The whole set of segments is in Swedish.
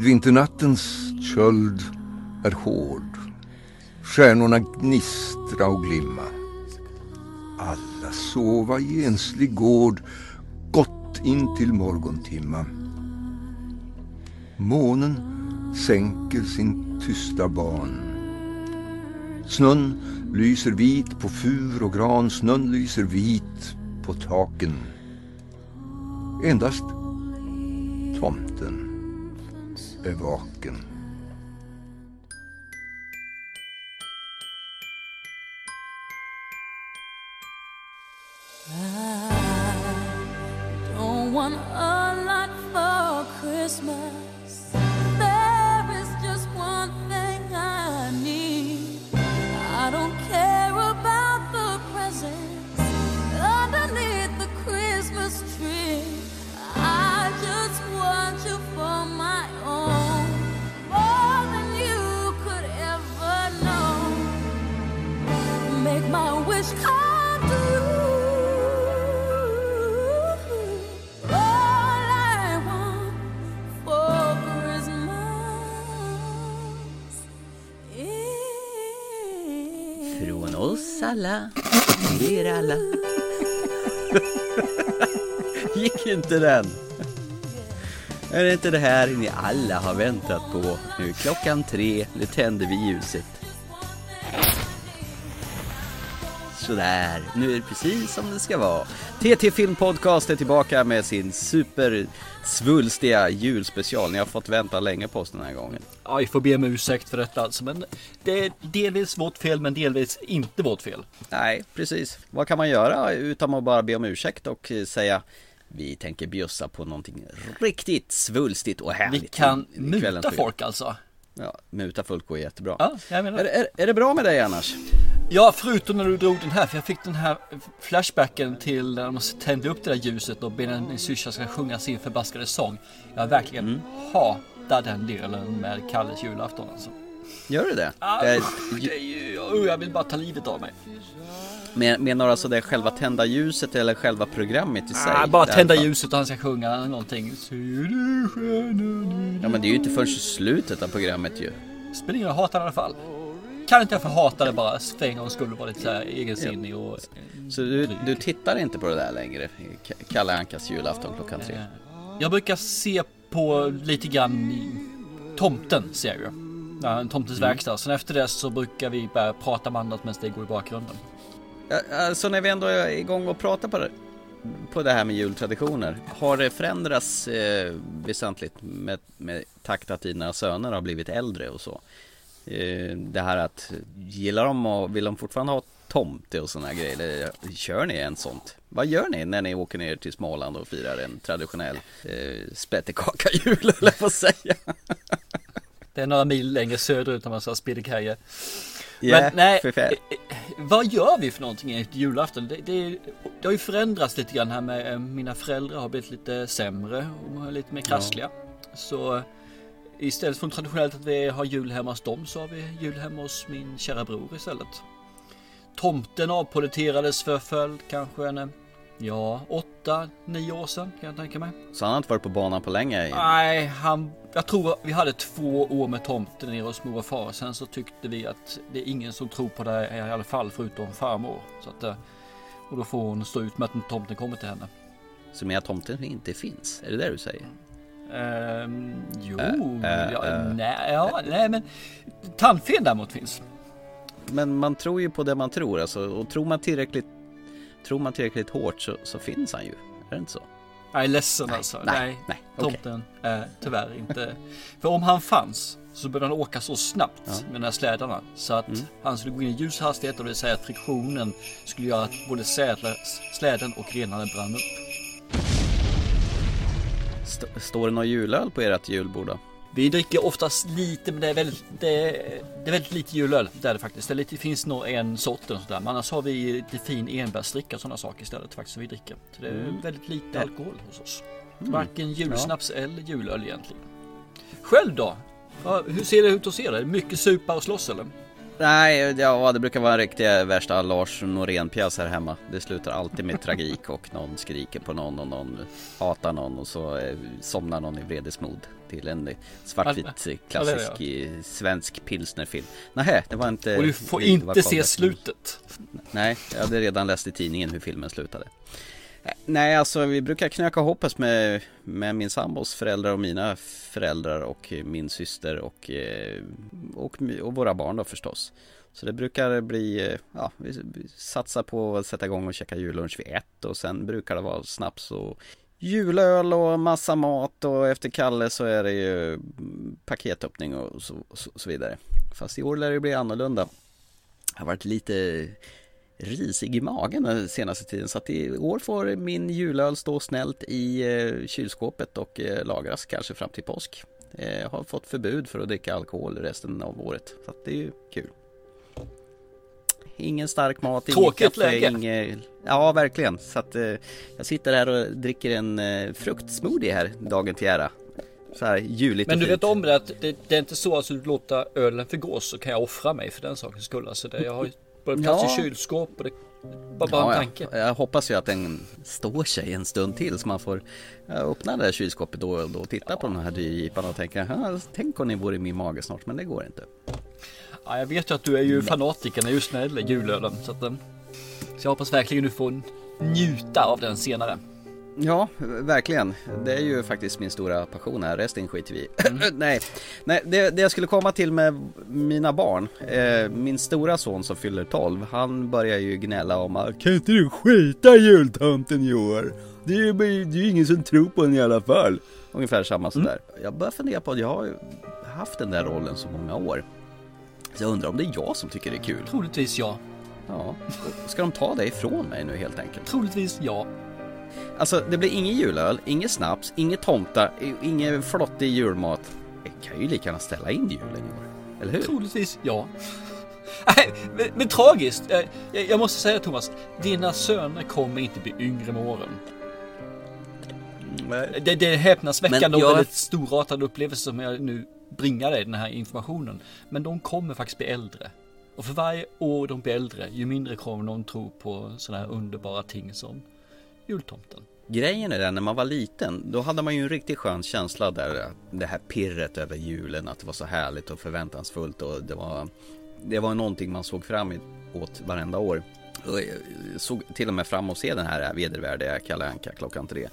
Midvinternattens köld är hård. Stjärnorna gnistra och glimma. Alla sova i enslig gård gott in till morgontimma. Månen sänker sin tysta ban. Snön lyser vit på fur och gran, snön lyser vit på taken. Endast tomten övervaken. Alla, till er alla. Gick inte den? Är det inte det här ni alla har väntat på? Nu är klockan tre, nu tänder vi ljuset. Sådär, nu är det precis som det ska vara. TT Filmpodcast är tillbaka med sin supersvulstiga julspecial. Ni har fått vänta länge på oss den här gången. Ja, vi får be om ursäkt för detta alltså, men det är delvis vårt fel, men delvis inte vårt fel. Nej, precis. Vad kan man göra utan att bara be om ursäkt och säga vi tänker bjussa på någonting riktigt svulstigt och härligt. Vi kan muta folk alltså. Ja, muta folk går jättebra. Ja, jag menar. Är, är, är det bra med dig annars? Ja, förutom när du drog den här, för jag fick den här flashbacken till när de tände upp det där ljuset och Benjamin Syrsa ska sjunga sin förbaskade sång. Jag verkligen Mm. hatar den delen med Kalles julafton alltså. Gör du det? Ah, Eh, Det är ju, jag vill bara ta livet av mig. Men, menar du alltså det själva tända ljuset eller själva programmet i sig? Ah, bara tända ljuset och han ska sjunga någonting. Ja men det är ju inte förrän i slutet av programmet ju. Spelar ingen roll, hatar i alla fall. Kan inte jag få hata det bara för en gångs skull och vara lite så här egensinnig och... Så du, du tittar inte på det där längre? Kalle Ankas julafton klockan tre? Jag brukar se på lite grann Tomten ser jag ju. Ja, Tomtens Mm. verkstad. Sen efter det så brukar vi börja prata med annat medan det går i bakgrunden. Alltså när vi ändå är igång och pratar på det, på det här med jultraditioner. Har det förändrats eh, väsentligt med, med takt att dina söner har blivit äldre och så? Eh, det här att, gillar de och vill de fortfarande ha tomte och sådana grejer? Eller kör ni en sånt? Vad gör ni när ni åker ner till Småland och firar en traditionell eh, spettekaka-jul, eller på att säga? Det är några mil längre söderut när man sa spiddekaja. Ja, Men nej, eh, eh, vad gör vi för någonting efter julafton? Det, det, det har ju förändrats lite grann här med eh, mina föräldrar har blivit lite sämre och lite mer krassliga. Så eh, istället för traditionellt att vi har jul hemma hos dem så har vi jul hemma hos min kära bror istället. Tomten avpoliterades för följd kanske en, ja, åtta, nio år sedan kan jag tänka mig. Så han har inte varit på banan på länge? Nej, han, jag tror vi hade två år med tomten nere hos mor och far. Sen så tyckte vi att det är ingen som tror på det i alla fall förutom farmor. Så att, eh, och då får hon stå ut med att tomten kommer till henne. Så med att tomten inte finns? Är det det du säger? Ehm, jo, Äh, äh, ja, äh. nej, ja, nej men tandfen däremot finns. Men man tror ju på det man tror alltså, och tror man tillräckligt Tror man tillräckligt hårt så, så finns han ju, är det inte så? Jag är ledsen alltså. nej, Nej, nej, tomten är tyvärr inte. För om han fanns så började han åka så snabbt Ja. med de här slädarna så att Mm. han skulle gå in i ljus hastighet och det vill säga att friktionen skulle göra att både sädla, släden och grenarna brann upp. St- står det någon julöl på ert julbord då? Vi dricker oftast lite, men det är väldigt, det är, det är väldigt lite julöl. Det är det faktiskt. Det, är lite, det finns nog en sort eller sådär. Men annars har vi lite fin enbärsdricka och sådana saker istället faktiskt som vi dricker. Så det är Mm. väldigt lite Ja. alkohol hos oss. Mm. Varken julsnaps eller julöl egentligen. Själv då? Ja, hur ser det ut hos er? Mycket supa och slåss eller? Nej, ja det brukar vara en riktig värsta Lars Norén-pjäs här hemma. Det slutar alltid med tragik och någon skriker på någon och någon hatar någon och så eh, somnar någon i vredesmod till en svartvit eh, klassisk Ja, eh, svensk pilsnerfilm. Nej, det var inte... Och du får inte se slutet. Nej, jag hade redan läst i tidningen hur filmen slutade. Nej, alltså vi brukar knöka hoppas med, med min sambos föräldrar och mina föräldrar och min syster och, eh, och, och våra barn då förstås. Så det brukar bli, eh, ja, vi satsar på att sätta igång och käka jullunch vid ett och sen brukar det vara snaps och julöl och massa mat och efter Kalle så är det ju paketöppning och så, så, så vidare. Fast i år lär det bli annorlunda. Jag har varit lite risig i magen den senaste tiden så att i år får min julöl stå snällt i eh, kylskåpet och eh, lagras kanske fram till påsk. Eh, jag har fått förbud för att dricka alkohol resten av året så att det är ju kul. Ingen stark mat, Tråkigt kaffe, läge. inget... Ja, verkligen. Så att eh, jag sitter här och dricker en eh, fruktsmoothie här dagen till ära. Så här juligt Men du fint. vet om det att det, det är inte så att du låter ölen förgås så kan jag offra mig för den sakens skull. Alltså det, jag har ju både plats Ja. i kylskåp och det bara, bara en Ja, tanke. ja. Jag hoppas ju att den står sig en stund till så man får ja, öppna det där kylskåpet då och då och titta på de här dyrjiparna och tänka "Ja, tänk om ni vore i min mage snart men det går inte. Ja, jag vet ju att du är ju fanatiker när just när det gäller julölen. Så, att, eh, så jag hoppas verkligen du får njuta av den senare. Ja, verkligen. Det är ju faktiskt min stora passion här. Resten skiter vi i. Nej, Nej det, det jag skulle komma till med mina barn. Eh, min stora son som fyller 12, han börjar ju gnälla om att Kan inte du skita jultomten i år? Det är ju det är ingen som tror på den i alla fall. Ungefär samma sådär. Jag börjar fundera på att jag har haft den där rollen så många år. Så jag undrar om det är jag som tycker det är kul. Troligtvis ja. Ja, ska de ta det ifrån mig nu helt enkelt? Troligtvis ja. Alltså det blir ingen julöl, inget snaps, inget tomta, ingen flottig julmat. Jag kan ju lika gärna ställa in julen i år. Eller hur? Troligtvis ja. Nej, men, men tragiskt. Eh, Jag, jag måste säga Thomas, dina söner kommer inte bli yngre med åren. Det, det är häpnadsväckande och väldigt storartad upplevelse som jag nu bringa dig den här informationen. Men de kommer faktiskt bli äldre. Och för varje år de blir äldre, ju mindre kommer de tro på sådana här underbara ting som jultomten. Grejen är den, när man var liten, då hade man ju en riktigt skön känsla där. Det här pirret över julen, att det var så härligt och förväntansfullt och det var, det var någonting man såg fram emot varenda år. Jag eh, såg till och med fram emot att se den här vedervärdiga Kalle Anka klockan tre.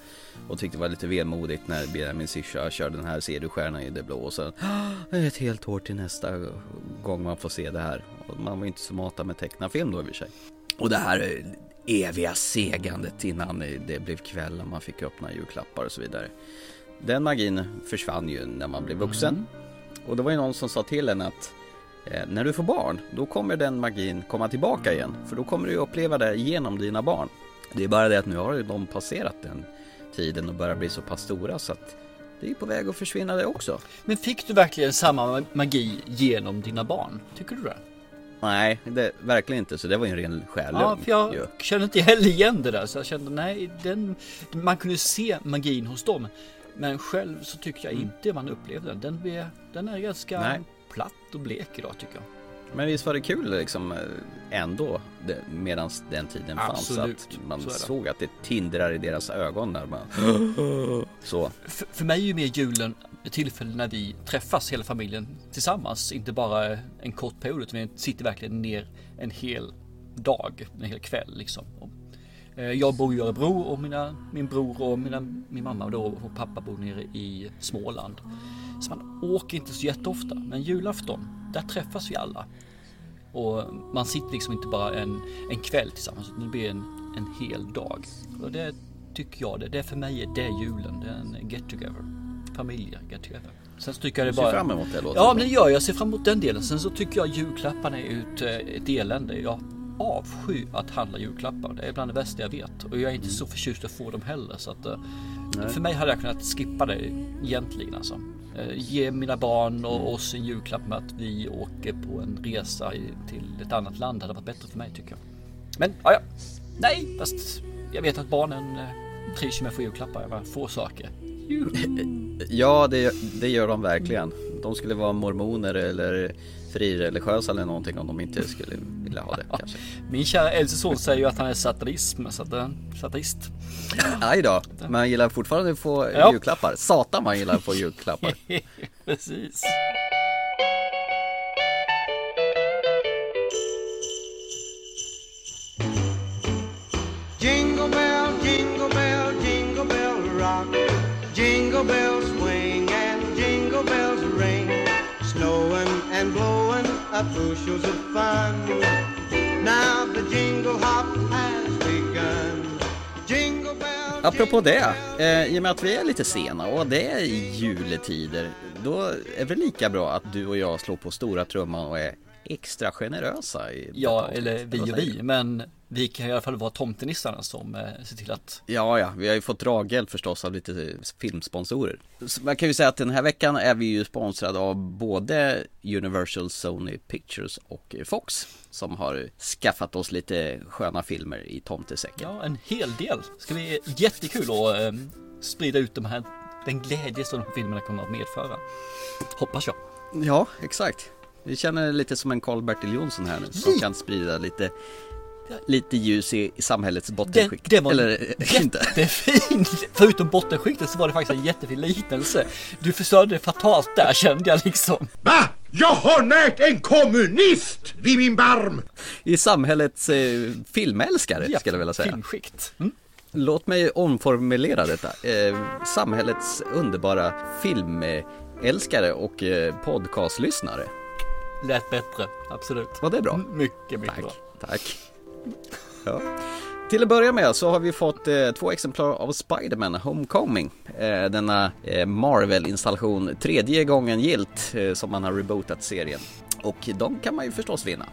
Och tyckte det var lite vemodigt när Benjamin Syrsa körde den här Ser du stjärnan i det blå och sen "Ah, ett helt år till nästa gång man får se det här. Och man var inte så matad med tecknarfilm då i och för sig. Och det här eh, eviga segandet innan det blev kväll och man fick öppna julklappar och så vidare. Den magin försvann ju när man blev vuxen. Och det var ju någon som sa till en att eh, när du får barn, då kommer den magin komma tillbaka igen. För då kommer du uppleva det genom dina barn. Det är bara det att nu har de passerat den tiden och börjar bli så pass stora så att det är på väg att försvinna det också. Men fick du verkligen samma magi genom dina barn? Tycker du det? Nej, det, verkligen inte. Så det var ju en ren skärlugn. Ja, för jag ju. kände inte heller igen det där. Så jag kände nej, den, man kunde se magin hos dem. Men själv så tycker jag inte man upplevde den. Den, den är ganska Nej. platt och blek idag tycker jag. Men visst var det kul liksom eh, ändå medan den tiden fanns Absolut, att man såg att det tindrar i deras ögon där bara. Så. För, för mig är ju mer julen tillfälle när vi träffas hela familjen tillsammans. Inte bara en kort period utan vi sitter verkligen ner en hel dag, en hel kväll liksom. Och, eh, Jag bor i Örebro och mina, min bror och mina, min mamma då, och pappa bor nere i Småland. Så man åker inte så jätteofta. Men julafton, där träffas vi alla. Och man sitter liksom inte bara en, en kväll tillsammans utan det blir en, en hel dag. Och det tycker jag det. Det för mig är det julen. Det är en get together. Familjer get together. Sen så tycker jag Du det ser bara... fram emot det låter Ja men det gör jag. Jag ser fram emot den delen. Sen så tycker jag julklapparna är ett, eh, ett elände. Jag avsky att handla julklappar. Det är bland det bästa jag vet. Och jag är inte så förtjust att få dem heller. Så att, eh, för mig hade jag kunnat skippa det egentligen alltså. Eh, Ge mina barn och oss en julklapp med att vi åker på en resa till ett annat land hade varit bättre för mig tycker jag. Men ja, ja. Nej, fast jag vet att barnen eh, trivs med att få julklappar. Jag får saker. Ja, det, det gör de verkligen. De skulle vara mormoner eller frireligiösa eller någonting om de inte skulle vilja ha det kanske. Min kära äldste son säger ju att han är satanism, så att, eh, satanist. Aj då, men han gillar fortfarande att få Ja. julklappar. Satan man gillar att få julklappar. Precis. Jingle bell, jingle bell, jingle bell rock. Jingle bells bushels of fun. Now the jingle hop has begun. Jingle bell. Apropå det, eh, i och med att vi är lite sena och det är juletider, då är det lika bra att du och jag slår på stora trumman och är extra generösa i Ja, eller vi och vi, men vi kan i alla fall vara tomtenissarna som eh, ser till att Ja, ja, vi har ju fått draghjälp förstås av lite filmsponsorer. Så man kan ju säga att den här veckan är vi ju sponsrade av både Universal, Sony Pictures och Fox som har skaffat oss lite sköna filmer i tomtesäcken. Ja, en hel del. Det ska bli jättekul att eh, sprida ut de här, den glädje som de här filmerna kommer att medföra. Hoppas jag. Ja, exakt. Vi känner lite som en Karl-Bertil Jonsson här nu som kan sprida lite Lite ljus i, i samhällets bottenskikt. det var- Eller. Jättefint! Förutom bottenskiktet så var det faktiskt en jättefin liknelse. Du förstörde det fatalt där kände jag liksom. Va? Jag har närt en kommunist vid min barm! I samhällets eh, filmälskare Ja, skulle jag vilja säga. Filmskikt. Mm. Låt mig omformulera detta. Eh, samhällets underbara filmälskare och eh, podcastlyssnare. Lät bättre, absolut. Var det bra? Mm, Mycket, mycket bra. Tack, tack. Ja. Till att börja med så har vi fått eh, två exemplar av Spider-Man Homecoming. Eh, denna eh, Marvel-installation, tredje gången gilt eh, som man har rebootat serien. Och de kan man ju förstås vinna.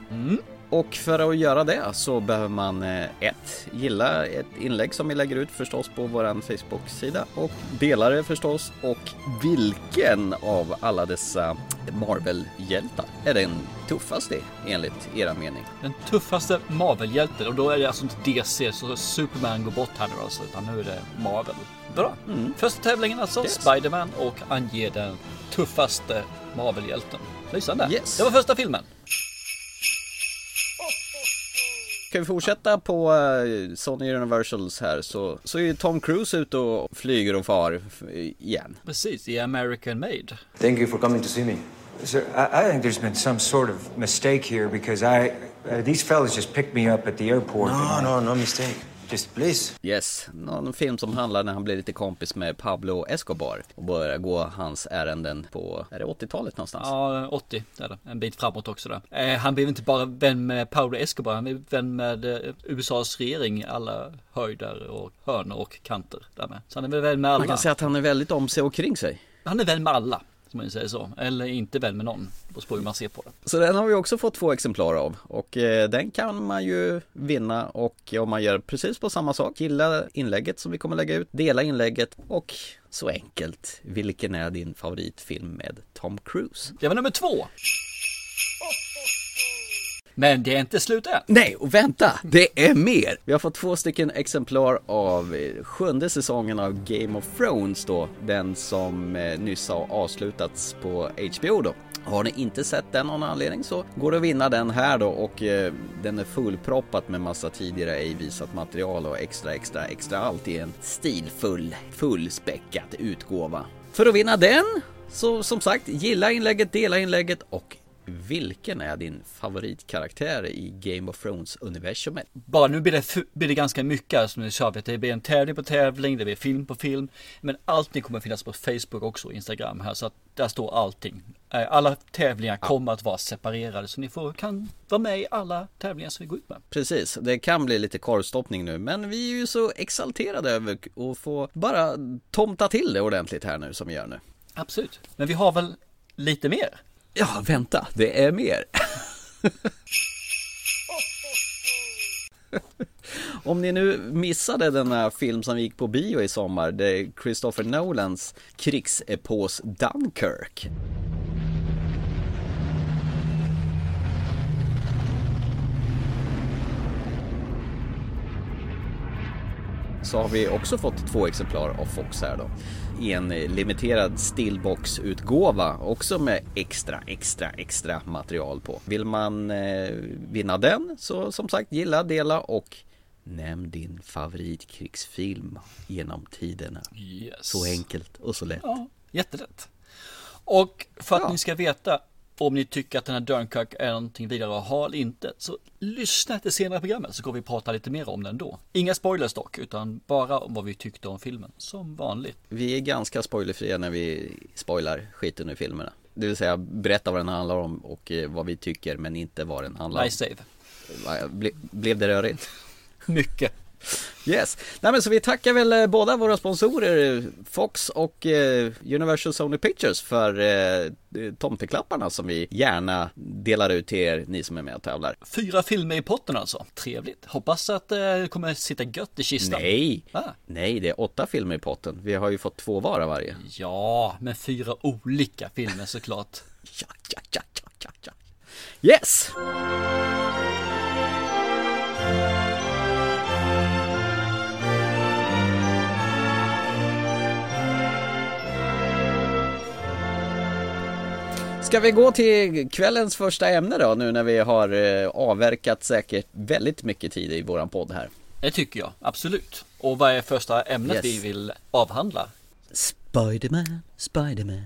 Och för att göra det så behöver man eh, ett, gilla ett inlägg som vi lägger ut förstås på våran Facebook-sida och dela det förstås. Och vilken av alla dessa Marvel-hjältar är den tuffaste enligt era mening? Den tuffaste Marvel-hjälten och då är det alltså inte DC så Superman går bort här nu alltså utan nu är det Marvel. Bra. Första tävlingen alltså Yes. Spiderman och ange den tuffaste Marvel-hjälten. Lysande. Yes. Det var första filmen. Ska vi fortsätta på eh, Sony Universals här så, så är Tom Cruise ute och flyger och far igen. Precis, i American Made. Thank you for coming to see me. Sir, I, I think there's been some sort of mistake here because I, uh, these fellas just picked me up at the airport. No, no, no mistake. Just please. Yes, någon film som handlar när han blir lite kompis med Pablo Escobar och börjar gå hans ärenden på, är det 80-talet någonstans? Ja, 80 är det. En bit framåt också där. Eh, han blev inte bara vän med Pablo Escobar, han blev vän med eh, USAs regering i alla höjder och hörnor och kanter. Där med. Så han är väl vän med Man alla. kan säga att han är väldigt om sig och kring sig. Han är vän med alla, som man säger så. Eller inte vän med någon. Då på hur man ser på det. Så den har vi också fått två exemplar av och eh, den kan man ju vinna och om man gör precis på samma sak, gilla inlägget som vi kommer lägga ut, dela inlägget och så enkelt, vilken är din favoritfilm med Tom Cruise? Det var nummer två. Men det är inte slut än. Nej, och vänta, det är mer! Vi har fått två stycken exemplar av eh, sjunde säsongen av Game of Thrones då, den som eh, nyss har avslutats på HBO då. Har ni inte sett den av någon anledning så går det att vinna den här då och eh, den är fullproppat med massa tidigare ej visat material och extra, extra, extra allt i en stilfull, fullspäckad utgåva. För att vinna den så som sagt, gilla inlägget, dela inlägget och vilken är din favoritkaraktär i Game of Thrones-universumet? Bara nu blir det, blir det ganska mycket som ni sa. att Det blir en tävling på tävling, det blir film på film. Men allting kommer finnas på Facebook också och Instagram här. Så att där står allting. Eh, Alla tävlingar kommer att vara separerade. Så ni får, kan vara med i alla tävlingar som vi går ut med. Precis, det kan bli lite korvstoppning nu, men vi är ju så exalterade över att få bara tomta till det ordentligt här nu som vi gör nu. Absolut. Men vi har väl lite mer? Ja, vänta, det är mer. Om ni nu missade denna film som gick på bio i sommar, det är Christopher Nolans krigsepos Dunkirk. Så har vi också fått två exemplar av Fox här då. I en eh, limiterad stillbox-utgåva också med extra, extra, extra material på. Vill man eh, vinna den så som sagt gilla, dela och Nämn din favoritkrigsfilm genom tiderna. Yes. Så enkelt och så lätt. Ja, jättelätt. Och för att Ja. ni ska veta om ni tycker att den här Dunkirk är någonting vidare att ha eller inte, så lyssna till senare programmet så går vi prata lite mer om den då. Inga spoilers dock, utan bara om vad vi tyckte om filmen, som vanligt. Vi är ganska spoilerfria när vi spoilar skiten ur filmerna. Det vill säga berätta vad den handlar om och eh, vad vi tycker men inte vad den handlar om. Nice save. Ble, blev det rörigt? Mycket. Yes. Nej men så vi tackar väl eh, båda våra sponsorer Fox och eh, Universal Sony Pictures för eh, tomteklapparna som vi gärna delar ut till er, ni som är med och tävlar. Fyra filmer i potten alltså. Trevligt. Hoppas att eh, det kommer sitta gött i kistan. Nej, Ah. nej det är åtta filmer i potten. Vi har ju fått två var av varje. Ja, med fyra olika filmer såklart. Ja, ja, ja, ja, ja, ja. Yes! Ska vi gå till kvällens första ämne då nu när vi har eh, avverkat säkert väldigt mycket tid i våran podd här. Det tycker jag, absolut. Och vad är första ämnet Yes. vi vill avhandla? Spiderman, Spiderman,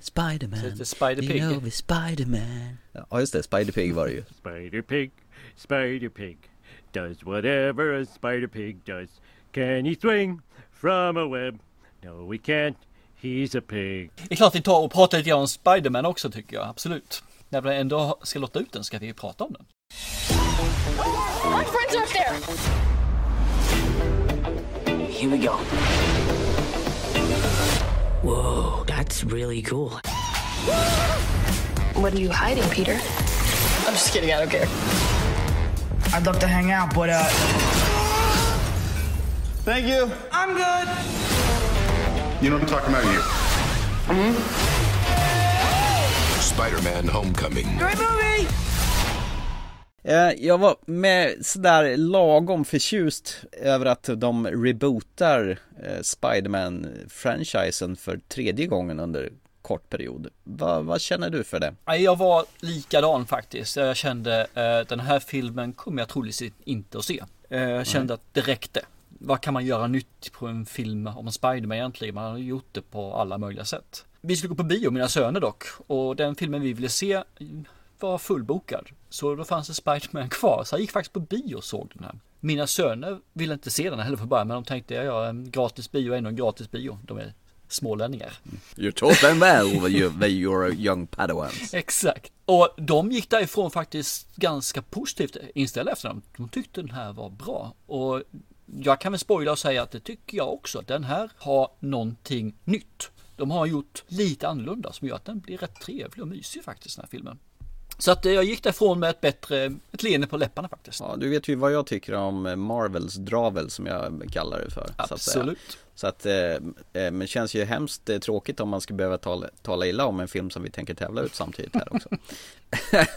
Spiderman. Spider-Pig. You know Spiderman. Ja just det, Spider-Pig var det ju. Spider Pig, Spider Pig, does whatever a Spider Pig does. Can he swing from a web? No, he can't. He's a pig. Det är klart vi tar och pratar lite grann om Spiderman också tycker jag, absolut. När vi ändå ska låta ut den ska vi prata om den. My friends are up there. Here we go. Whoa, that's really cool. What are you hiding, Peter? I'm just kidding. I don't care. I'd love to hang out, but uh. Thank you. I'm good. You know what I'm talking about here. Spider-Man Homecoming. Great movie. Eh, Jag var med sådär lagom förtjust över att de rebootar eh, Spiderman-franchisen för tredje gången under kort period. Va, vad känner du för det? Jag var likadan faktiskt. Jag kände eh, den här filmen kommer jag troligtvis inte att se. Jag kände att det räckte. Vad kan man göra nytt på en film om Spiderman egentligen? Man har gjort det på alla möjliga sätt. Vi skulle gå på bio, mina söner dock. Och den filmen vi ville se var fullbokad. Så då fanns det Spiderman kvar. Så jag gick faktiskt på bio och såg den här. Mina söner ville inte se den heller från början. Men de tänkte, ja, en gratis bio ändå en gratis bio. De är smålänningar. You taught them well when you, when you were young padawans. Exakt. Och de gick därifrån faktiskt ganska positivt inställda efter den. De tyckte den här var bra. Och jag kan väl spoila och säga att det tycker jag också. Den här har någonting nytt. De har gjort lite annorlunda som gör att den blir rätt trevlig och mysig faktiskt den här filmen. Så att eh, jag gick därifrån med ett bättre, ett leende på läpparna faktiskt. Ja, du vet ju vad jag tycker om Marvels dravel som jag kallar det för. Absolut. Så att, eh, eh, men det känns ju hemskt eh, tråkigt om man ska behöva tala, tala illa om en film som vi tänker tävla ut samtidigt här också.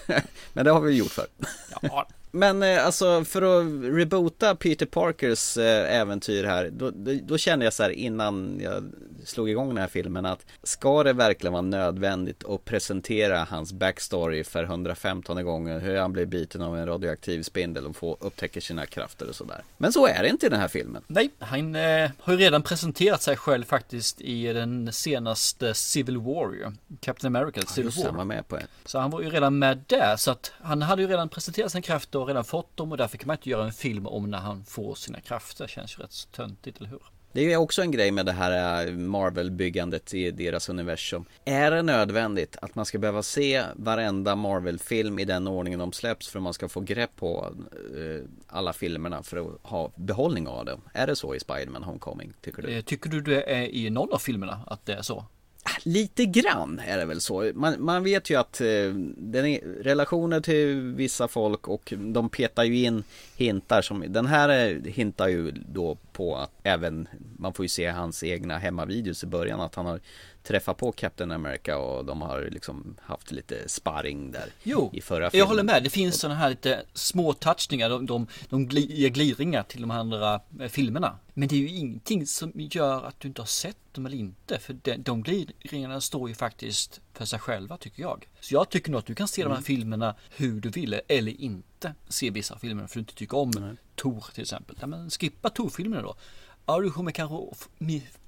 men det har vi gjort för. Ja. Men alltså för att reboota Peter Parkers äventyr här då, då, då kände jag så här innan jag slog igång den här filmen att Ska det verkligen vara nödvändigt att presentera hans backstory för 115 gånger Hur han blir biten av en radioaktiv spindel och får, upptäcker sina krafter och sådär Men så är det inte i den här filmen Nej, han eh, har ju redan presenterat sig själv faktiskt i den senaste Civil War. Captain America Civil han War. var med på det Så han var ju redan med där. Så att han hade ju redan presenterat sina krafter och redan fått dem. Och därför kan man inte göra en film om när han får sina krafter. Känns ju rätt töntigt, eller hur? Det är också en grej med det här eh, Marvel-byggandet i deras universum. Är det nödvändigt att man ska behöva se varenda Marvel-film i den ordningen de släpps för att man ska få grepp på eh, alla filmerna för att ha behållning av dem? Är det så i Spider-Man Homecoming, tycker du? Eh, tycker du det är i någon av filmerna att det är så? Lite grann är det väl så. Man, man vet ju att eh, den är, relationer till vissa folk och de petar ju in hintar som Den här eh, hintar ju då på att även Man får ju se hans egna hemmavideos i början att han har träffa på Captain America och de har liksom haft lite sparring där Jo, i förra jag filmen. håller med. Det finns sådana här lite små touchningar. De, de, de ger gliringar till de andra eh, filmerna. Men det är ju ingenting som gör att du inte har sett dem eller inte. För de, de gliringarna står ju faktiskt för sig själva tycker jag. Så jag tycker nog att du kan se de här Mm. filmerna hur du vill eller inte se vissa filmer för du inte tycker om Tor till exempel. Ja, men skippa Tor-filmerna då. Ja, du kommer kanske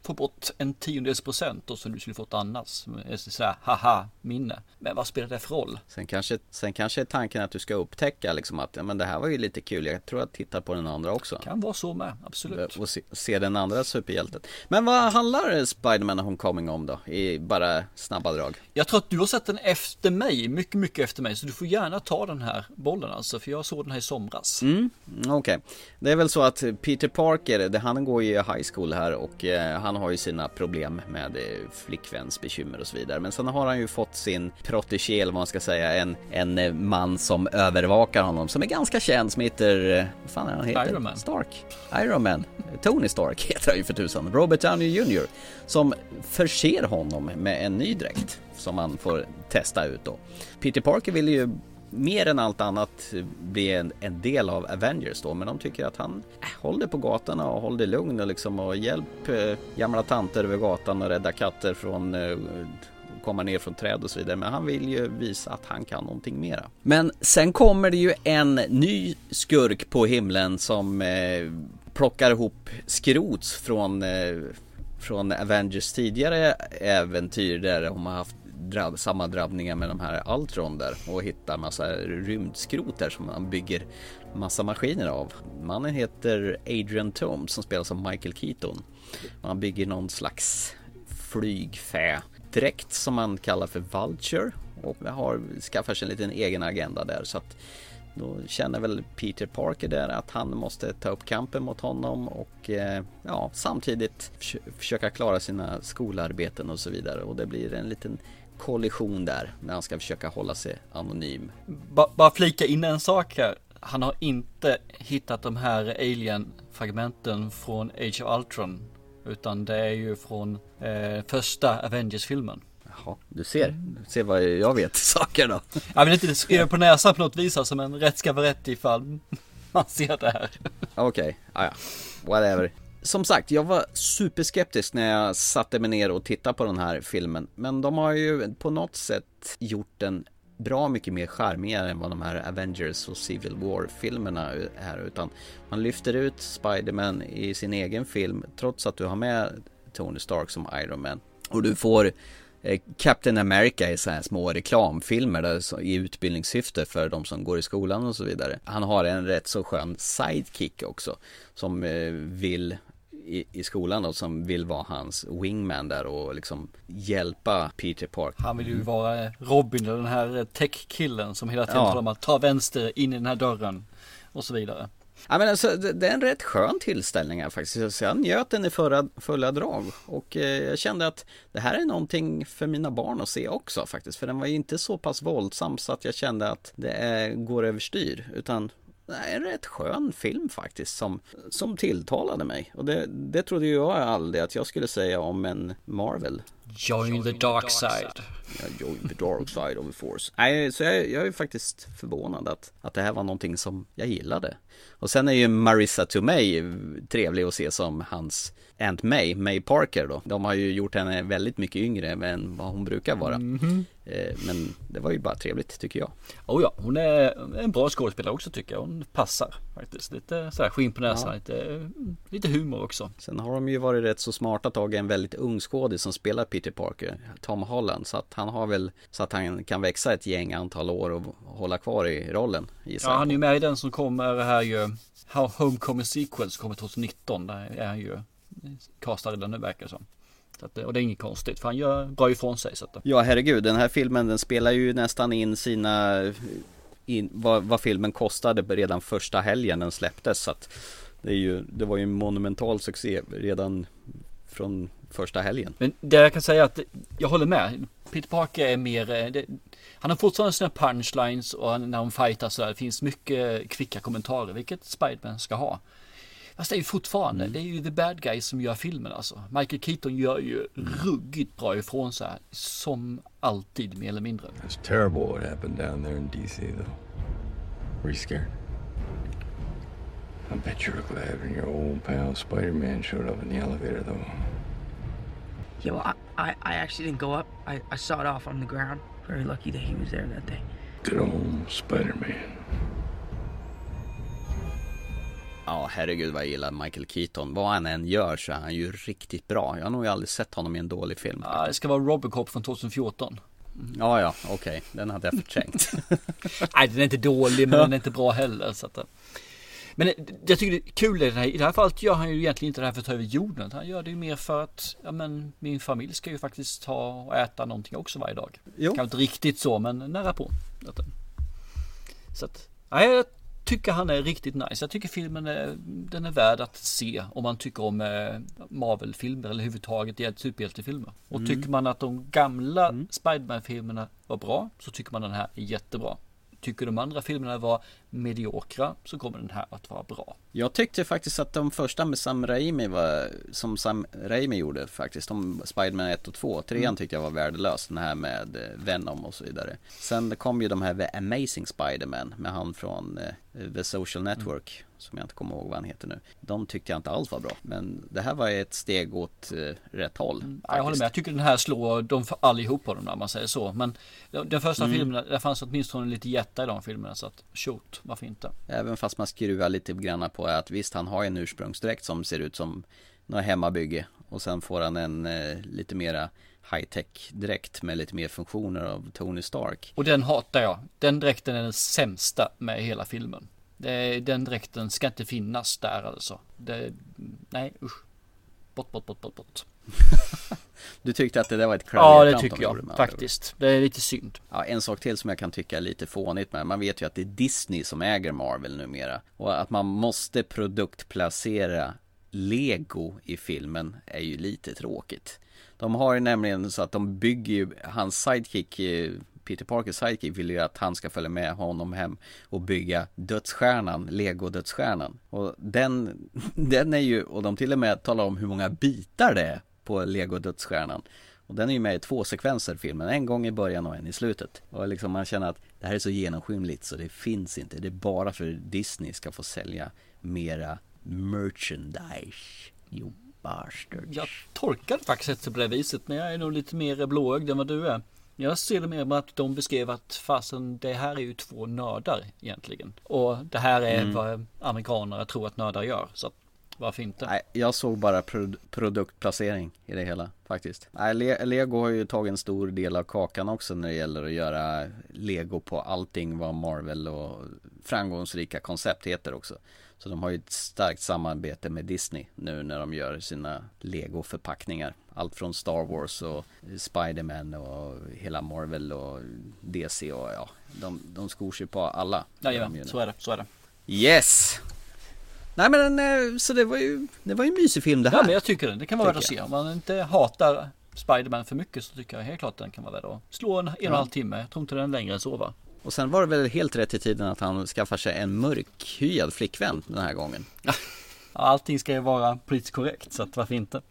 få bort en tiondels procent och som du skulle fått annars. Ett Sådär haha minne. Men vad spelar det för roll? Sen kanske, sen kanske är tanken att du ska upptäcka liksom att ja, men det här var ju lite kul. Jag tror jag tittar på den andra också. Kan vara så med, absolut. Och se, se den andra superhjälten. Men vad handlar Spider-Man Homecoming om då? I bara snabba drag. Jag tror att du har sett den efter mig, mycket, mycket efter mig. Så du får gärna ta den här bollen alltså, för jag såg den här i somras. Mm, okej. Det är väl så att Peter Parker, det, han går ju i high school här och eh, han har ju sina problem med eh, flickvänsbekymmer och så vidare. Men sen har han ju fått sin protégé, eller vad man ska säga, en, en eh, man som övervakar honom som är ganska känd som heter, eh, vad fan är han heter? Iron Man. Stark. Iron Man. Tony Stark heter han ju för tusan. Robert Downey Jr. Som förser honom med en ny dräkt som han får testa ut då. Peter Parker vill ju mer än allt annat bli en, en del av Avengers då men de tycker att han äh, håll dig på gatorna och håll dig lugn och liksom och hjälp äh, gamla tanter över gatan och rädda katter från äh, komma ner från träd och så vidare men han vill ju visa att han kan någonting mera. Men sen kommer det ju en ny skurk på himlen som eh, plockar ihop skrots från eh, från Avengers tidigare äventyr där de har haft drabb, samma drabbningar med de här Ultron där och hittar massa rymdskrot där som man bygger massa maskiner av. Mannen heter Adrian Tomes som spelas av Michael Keaton. Man bygger någon slags flygfä-dräkt som man kallar för Vulture och har skaffat sig en liten egen agenda där så att då känner väl Peter Parker där att han måste ta upp kampen mot honom och eh, ja, samtidigt försöka klara sina skolarbeten och så vidare och det blir en liten kollision där när han ska försöka hålla sig anonym. Ba- bara flika in en sak här. Han har inte hittat de här alien-fragmenten från Age of Ultron. Utan det är ju från eh, första Avengers-filmen. Jaha, du ser, du ser vad jag vet saker då. Jag vill inte skriva på näsan på något vis alltså, men rätt ska vara rätt ifall man ser det här. Okej, okay. ja, whatever. Som sagt, jag var superskeptisk när jag satte mig ner och tittade på den här filmen. Men de har ju på något sätt gjort den bra mycket mer charmigare än vad de här Avengers och Civil War-filmerna är. Utan man lyfter ut Spider-Man i sin egen film trots att du har med Tony Stark som Iron Man. Och du får eh, Captain America i så här små reklamfilmer där, så, i utbildningssyfte för de som går i skolan och så vidare. Han har en rätt så skön sidekick också som eh, vill i, i skolan och som vill vara hans wingman där och liksom hjälpa Peter Parker. Han vill ju vara eh, Robin, den här eh, tech-killen som hela tiden Ja. talar om att ta vänster in i den här dörren. Och så vidare. Ja men alltså det, är en rätt skön tillställning här faktiskt. Så jag njöt den i förra, fulla drag. Och eh, jag kände att det här är någonting för mina barn att se också faktiskt. För den var ju inte så pass våldsam så att jag kände att det är, går överstyr. Utan en rätt skön film faktiskt som, som tilltalade mig. Och det, det trodde jag aldrig att jag skulle säga om en Marvel. Join the dark side. Ja, join the dark side of the force. Nej, så jag, jag är faktiskt förvånad att, att det här var någonting som jag gillade. Och sen är ju Marissa Tomei trevlig att se som hans Aunt May, May Parker då. De har ju gjort henne väldigt mycket yngre än vad hon brukar vara. Mhm. Eh, Men det var ju bara trevligt tycker jag. Oh ja, hon är en bra skådespelare också tycker jag. Hon passar faktiskt. Lite sådär skinn på näsan, Ja. lite, lite humor också. Sen har de ju varit rätt så smarta tagit en väldigt ung skådis som spelar Peter Parker, Tom Holland. Så att han har väl så att han kan växa ett gäng antal år och hålla kvar i rollen. Ja, han är ju med i den som kommer här ju. How Homecoming Sequel som kommer 2019. Där är han ju castad redan nu verkar det som. Så att, och det är inget konstigt för han gör bra ifrån sig. Så att, Ja herregud, den här filmen den spelar ju nästan in sina in, vad, vad filmen kostade redan första helgen den släpptes så att det, är ju, det var ju en monumental succé redan från första helgen. Men det jag kan säga att jag håller med. Peter Parker är mer, eh, det, han har fortfarande sina punchlines och han, när de fightar så där, det finns mycket kvicka kommentarer, vilket Spiderman ska ha. Fast det är ju fortfarande, det är ju the bad guy som gör filmen alltså. Michael Keaton gör ju ruggigt bra ifrån sig. Som alltid mer eller mindre. It's terrible what happened down there in DC, though. Were you scared? I bet you were glad when your old pal Spider-Man showed up in the elevator, though. Yeah, well, I, I, I actually didn't go up. I, I saw it off on the ground. Very lucky that he was there that day. Good old Spider-Man. Ja, herregud vad jag gillar Michael Keaton. Vad han än gör så är han ju riktigt bra. Jag har nog aldrig sett honom i en dålig film. Ja, det ska vara Robocop från 2014. Ja, ja, okej. Den hade jag förträngt. Nej, den är inte dålig men den är inte bra heller. Så att, eh. Men det- jag tycker det är kul i det här. I det här fallet gör han ju egentligen inte det här för att ta över jorden. Han gör det ju mer för att, ja men min familj ska ju faktiskt ta och äta någonting också varje dag. Jo. Kanske inte riktigt så men nära på. Så att, eh. Så att, ja, jag tycker han är riktigt nice. Jag tycker filmen är, den är värd att se om man tycker om eh, Marvel-filmer eller överhuvudtaget superhjältefilmer. Och Mm. tycker man att de gamla Spiderman-filmerna var bra så tycker man den här är jättebra. Tycker de andra filmerna var mediokra så kommer den här att vara bra. Jag tyckte faktiskt att de första med Sam Raimi var, som Sam Raimi gjorde faktiskt, de Spiderman 1 och 2, trean Mm. tyckte jag var värdelös, den här med eh, Venom och så vidare. Sen kom ju de här The Amazing Spiderman med han från eh, The Social Network, som jag inte kommer ihåg vad han heter nu. De tyckte jag inte alls var bra, men det här var ett steg åt eh, rätt håll. Mm. Ja, jag håller med. Jag tycker den här slår de för allihopa dem när man säger så. Men den första Mm. filmen, där fanns åtminstone lite hjärta i de filmerna. Så att shoot, varför inte? Även fast man skruvar lite grann på att visst han har en ursprungsdräkt som ser ut som något hemmabygge och sen får han en eh, lite mera high tech dräkt med lite mer funktioner av Tony Stark. Och den hatar jag. Den dräkten är den sämsta med hela filmen. Det, den dräkten ska inte finnas där alltså. Det, nej usch. Bort, bort, bort, bort, bort. Du tyckte att det där var ett Ja, det tycker jag med faktiskt. Det är lite synd. Ja, en sak till som jag kan tycka är lite fånigt med. Man vet ju att det är Disney som äger Marvel numera. Och att man måste produktplacera Lego i filmen är ju lite tråkigt. De har ju nämligen så att de bygger ju, hans sidekick, eh, Peter Parkers sidekick vill ju att han ska följa med honom hem och bygga dödsstjärnan, Lego-dödsstjärnan. Och den, den är ju, och de till och med talar om hur många bitar det är på Lego-dödsstjärnan. Och den är ju med i två sekvenser filmen, en gång i början och en i slutet. Och liksom man känner att det här är så genomskinligt så det finns inte. Det är bara för Disney ska få sälja mera merchandise. You bastard. Jag tolkar det faktiskt inte på det viset. Men jag är nog lite mer blåögd än vad du är. Jag ser det mer med att de beskrev att fasen det här är ju två nördar egentligen. Och det här är Mm. vad amerikaner tror att nördar gör. Så varför inte? Nej, jag såg bara pro- produktplacering i det hela faktiskt. Nej, Le- Lego har ju tagit en stor del av kakan också när det gäller att göra Lego på allting vad Marvel och framgångsrika koncept heter också. Så de har ju ett starkt samarbete med Disney nu när de gör sina Lego-förpackningar. Allt från Star Wars och Spiderman och hela Marvel och DC och ja, de, de skor sig på alla. Jajamän, nu. så är det. Så är det. Yes! Nej men eh, så det var ju, det var ju en mysig film det här. Ja, men jag tycker det. Det kan vara värt att se. Om man inte hatar Spiderman för mycket så tycker jag helt klart den kan vara värd att slå en en och en halv timme. Jag tror inte den är längre än så va? Och sen var det väl helt rätt i tiden att han skaffar sig en mörkhyad flickvän den här gången. Allting ska ju vara politiskt korrekt så att varför inte?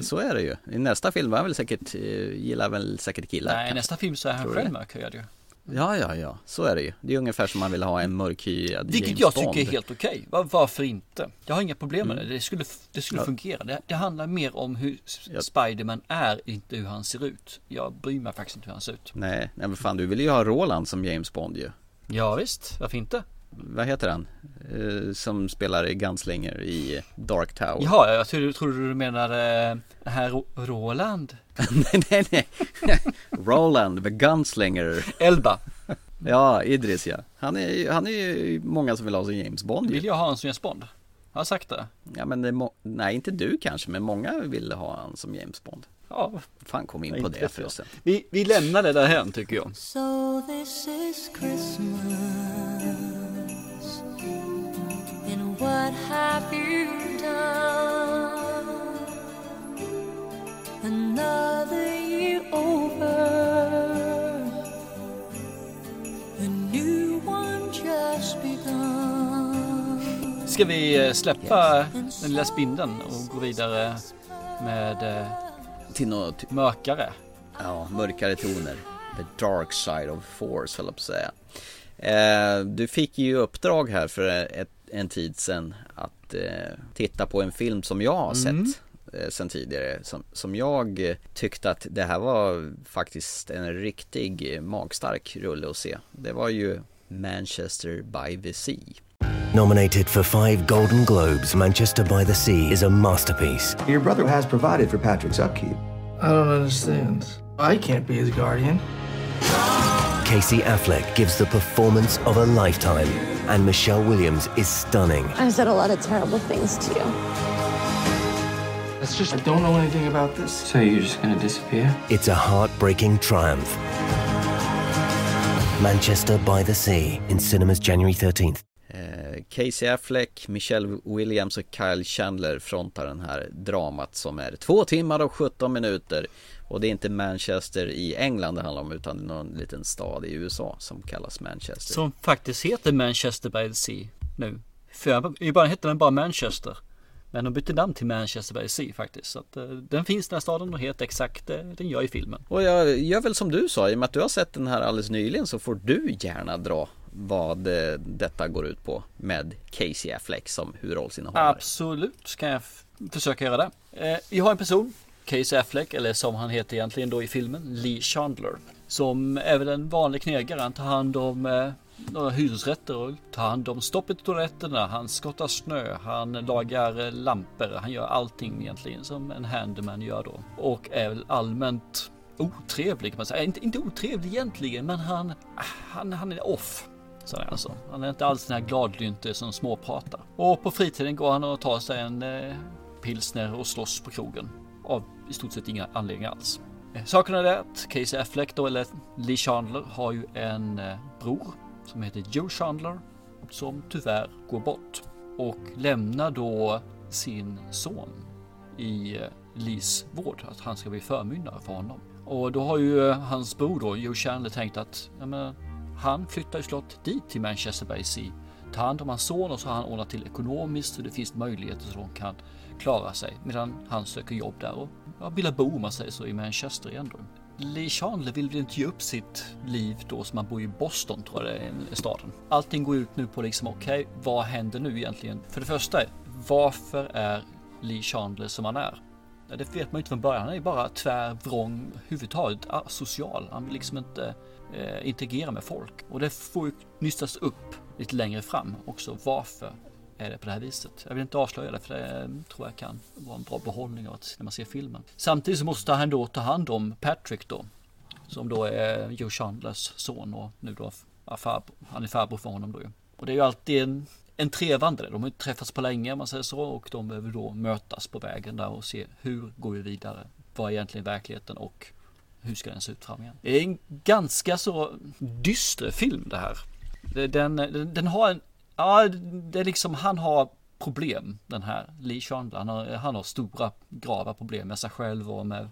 Så är det ju. I nästa film var han väl säkert, eh, gillar väl säkert killar. Nej, kanske. nästa film så är han själv mörkhyad ju. Ja, ja, ja. Så är det ju. Det är ungefär som man vill ha en mörkhyad Vilket James jag Bond. tycker är helt okej. Var, varför inte? Jag har inga problem med Mm. det. Det skulle, det skulle Ja. fungera. Det, det handlar mer om hur S- Spiderman är, inte hur han ser ut. Jag bryr mig faktiskt inte hur han ser ut. Nej, nej men fan du vill ju ha Roland som James Bond ju. Ja, visst, varför inte? Vad heter han? Eh, som spelar i Gunslinger i Dark Tower. Jaha, jag trodde, du menade eh, herr Ro- Roland. nej, nej, nej. Roland, the Gunslinger. Elba. Ja, Idris ja. Han är, ju- han är ju många som vill ha som James Bond ju. Vill jag ha en som James Bond? Har jag sagt det? Ja men det må- nej inte du kanske, men många vill ha han som James Bond. Ja. Fan kom in Ja, på det förresten. Vi, vi lämnar det där hem tycker jag. So this is Christmas. What have you done? Another year over. A new one just begun. Ska vi eh, släppa den lilla spindeln och gå vidare med eh, Till något mörkare? Ja, mörkare toner. The dark side of force, höll jag på att säga. Eh, du fick ju uppdrag här för ett, en tid sedan att eh, titta på en film som jag har Mm. sett eh, sen tidigare. Som, som jag tyckte att det här var faktiskt en riktig magstark rulle att se. Det var ju Manchester by the Sea. Nominated for five Golden Globes, Manchester by the Sea is a masterpiece. Your brother has provided for Patrick's upkeep. I don't understand. I can't be his guardian. Casey Affleck gives the performance of a lifetime, and Michelle Williams is stunning. I've said a lot of terrible things to you. It's just I don't know anything about this. So you're just gonna disappear? It's a heartbreaking triumph. Manchester by the Sea in cinemas January 13th. Eh, Casey Affleck, Michelle Williams och Kyle Chandler frontar den här dramat som är två timmar och 17 minuter. Och det är inte Manchester i England det handlar om utan någon liten stad i USA som kallas Manchester. Som faktiskt heter Manchester by the Sea nu. För i början hette den bara Manchester. Men de bytte namn till Manchester by the Sea faktiskt. Så att, eh, den finns den här staden och heter exakt eh, den gör i filmen. Och jag gör väl som du sa, i och med att du har sett den här alldeles nyligen så får du gärna dra vad eh, detta går ut på med Casey Affleck som huvudrollsinnehavare. Absolut ska jag försöka göra det. Eh, vi har en person, Casey Affleck, eller som han heter egentligen då i filmen, Lee Chandler. Som är väl en vanlig knegare. Han tar hand om eh, några hyresrätter och tar hand om stoppet i toaletterna. Han skottar snö, han lagar eh, lampor. Han gör allting egentligen som en handyman gör då. Och är väl allmänt otrevlig kan man säga. Inte, inte otrevlig egentligen, men han, han, han är off. Så är alltså. Han är inte alls den här gladlynte som småpratar. Och på fritiden går han och tar sig en eh, pilsner och slåss på krogen. Av i stort sett inga anledningar alls. Eh, Saken är det att Casey Affleck då, eller Lee Chandler, har ju en eh, bror som heter Joe Chandler. Som tyvärr går bort. Och lämnar då sin son i eh, Lees vård. Att han ska bli förmyndare för honom. Och då har ju hans bror då, Joe Chandler, tänkt att ja, men, han flyttar ju slott dit till Manchester by Sea. tar hand om hans son och så har han ordnat till ekonomiskt så det finns möjligheter så de kan klara sig. Medan han söker jobb där och ja, bildar bo om man säger så i Manchester igen då. Lee Chandler vill väl inte ge upp sitt liv då som han bor i Boston tror jag det är staden. Allting går ut nu på liksom okej, vad händer nu egentligen? För det första, varför är Lee Chandler som han är? Ja, det vet man ju inte från början. Han är ju bara tvär, vrång, huvudtaget social. Han vill liksom inte eh, integrera med folk. Och det får ju nystas upp lite längre fram också. Varför är det på det här viset? Jag vill inte avslöja det för det tror jag kan vara en bra behållning av att när man ser filmen. Samtidigt så måste han då ta hand om Patrick då. Som då är Joe Chandlers son och nu då ja, farbror. Han är farbror för honom då ju. Och det är ju alltid en, en trevande. De har ju inte träffats på länge om man säger så och de behöver då mötas på vägen där och se hur går vi vidare? Vad är egentligen verkligheten och hur ska den se ut fram igen? Det är en ganska så dyster film det här. Den, den, den har en, ja det är liksom han har problem den här Lee Chandler. Han har, han har stora grava problem med sig själv och med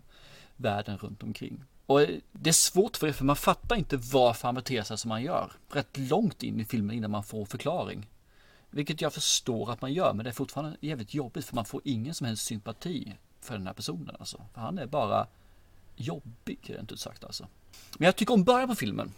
världen runt omkring. Och det är svårt för det för man fattar inte varför han beter sig som han gör. Rätt långt in i filmen innan man får förklaring. Vilket jag förstår att man gör men det är fortfarande jävligt jobbigt för man får ingen som helst sympati för den här personen alltså. För han är bara jobbig rent ut sagt alltså. Men jag tycker om början på filmen.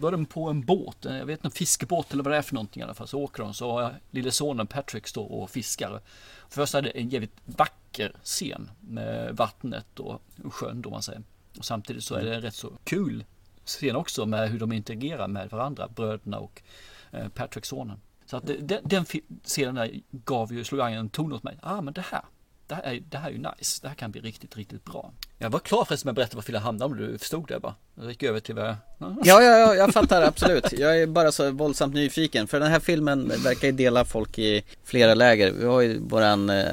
Då är de på en båt, eh, jag vet inte, en fiskebåt eller vad det är för någonting i alla fall. Så åker de så har lille sonen Patrick står och fiskar. Först är det en jävligt vacker scen med vattnet och sjön då man säger. Och samtidigt så är det en rätt så kul scen också med hur de interagerar med varandra, bröderna och eh, Patrick sonen. Så att den, den scenen där gav ju, slog an en ton åt mig. Ah men det här, det här, är, det här är ju nice. Det här kan bli riktigt, riktigt bra. Jag var klar förresten med att berätta vad filmen handlade om. Du förstod det bara. Jag gick över till vad jag... Ja, ja, ja, jag fattar absolut. Jag är bara så våldsamt nyfiken. För den här filmen verkar ju dela folk i flera läger. Vi har ju våran eh,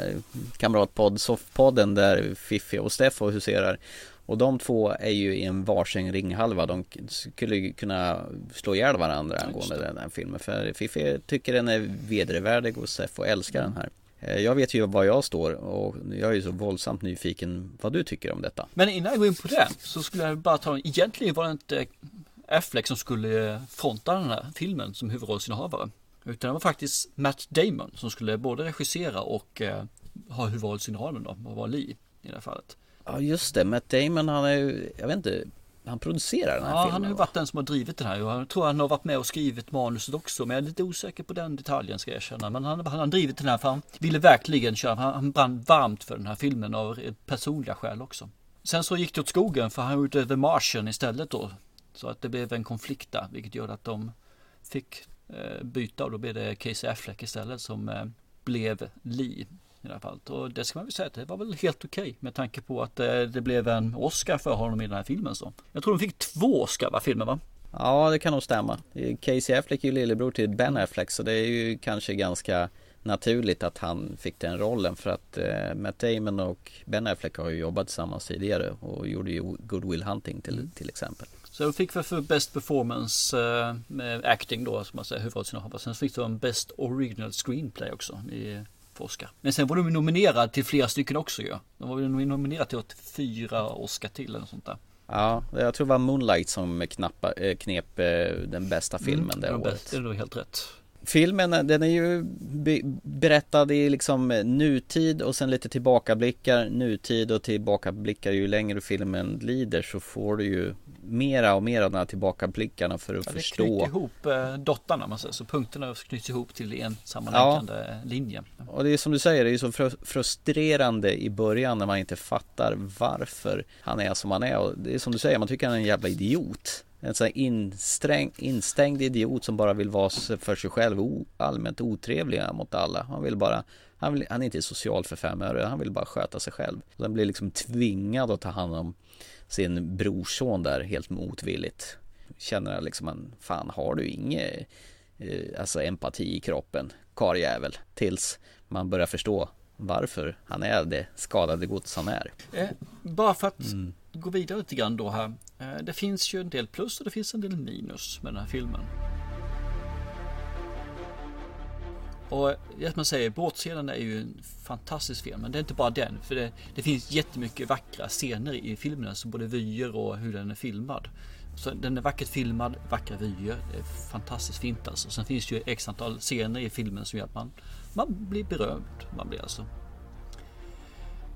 kamratpodd Soffpodden där Fiffi och Steffo huserar. Och de två är ju i en varsin ringhalva. De skulle ju kunna slå ihjäl varandra angående den här filmen. För Fiffi tycker den är vedervärdig och Steffo älskar den här. Eh, Jag vet ju var jag står och jag är ju så våldsamt nyfiken vad du tycker om detta. Men innan jag går in på det så skulle jag bara ta, egentligen var det inte Affleck som skulle fronta den här filmen som huvudrollsinnehavare. Utan det var faktiskt Matt Damon som skulle både regissera och eh, ha huvudrollsinnehavaren då, och vara Lee i det här fallet. Ja just det, Matt Damon han är ju, jag vet inte, han producerar den här Ja, filmen han har ju va? varit den som har drivit den här. Jag tror han har varit med och skrivit manuset också, men jag är lite osäker på den detaljen ska jag erkänna. Men han, han har drivit den här för han ville verkligen köra, han, han brann varmt för den här filmen av personliga skäl också. Sen så gick det åt skogen för han gjorde The Martian istället då. Så att det blev en konflikt där, vilket gjorde att de fick eh, byta och då blev det Casey Affleck istället som eh, blev Lee i här fallet. Och det ska man väl säga att det var väl helt okej med tanke på att eh, det blev en Oscar för honom i den här filmen. Så. Jag tror de fick två Oscar va, filmen va? Ja det kan nog stämma. Casey Affleck är ju lillebror till Ben Affleck så det är ju kanske ganska naturligt att han fick den rollen för att eh, Matt Damon och Ben Affleck har ju jobbat tillsammans tidigare och gjorde ju Good Will Hunting till, till exempel. Så de fick väl för Best Performance eh, acting då, som man säger, huvudrollsinnehavare. Sen fick de Best Original Screenplay också i för Oscar. Men sen var de nominerade till flera stycken också ju. Ja. De var nominerade till åt fyra Oscar till eller sånt där. Ja, jag tror det var Moonlight som knappa, eh, knep eh, den bästa filmen det ja, året. Det är helt rätt. Filmen den är ju be- berättad i liksom nutid och sen lite tillbakablickar, nutid och tillbakablickar. Ju längre filmen lider så får du ju mera och mera av de här tillbakablickarna för att Ja, det förstå. knyter ihop eh, dottarna man säger, så punkterna knyts ihop till en sammanhängande linje. Och det är som du säger, det är så fr- frustrerande i början när man inte fattar varför han är som han är. Och det är som du säger, man tycker han är en jävla idiot. En sån här insträng, instängd idiot som bara vill vara för sig själv o, allmänt otrevlig mot alla. Han vill bara han, vill, han är inte social för fem öre, han vill bara sköta sig själv. Han blir liksom tvingad att ta hand om sin brorson där helt motvilligt. Känner liksom han, fan har du inget eh, alltså empati i kroppen, karljävel. Tills man börjar förstå varför han är det skadade gods han är. Eh, bara för att Mm gå vidare lite grann då här. Eh, det finns ju en del plus och det finns en del minus med den här filmen. Och det man säger, båtscenen är ju en fantastisk film, men det är inte bara den. För det, det finns jättemycket vackra scener i filmen, alltså både vyer och hur den är filmad. Så den är vackert filmad, vackra vyer, det är fantastiskt fint alltså. Sen finns det ju x antal scener i filmen som gör att man, man blir berömd. Man blir alltså.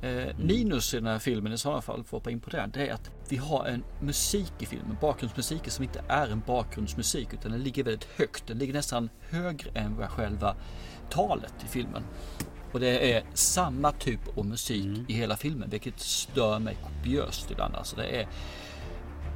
Eh, minus i den här filmen i sådana fall, för att hoppa in på det, det är att vi har en musik i filmen, bakgrundsmusik som inte är en bakgrundsmusik utan den ligger väldigt högt. Den ligger nästan högre än vad själva talet i filmen. Och det är samma typ av musik i hela filmen, vilket stör mig kopiöst ibland. Alltså det är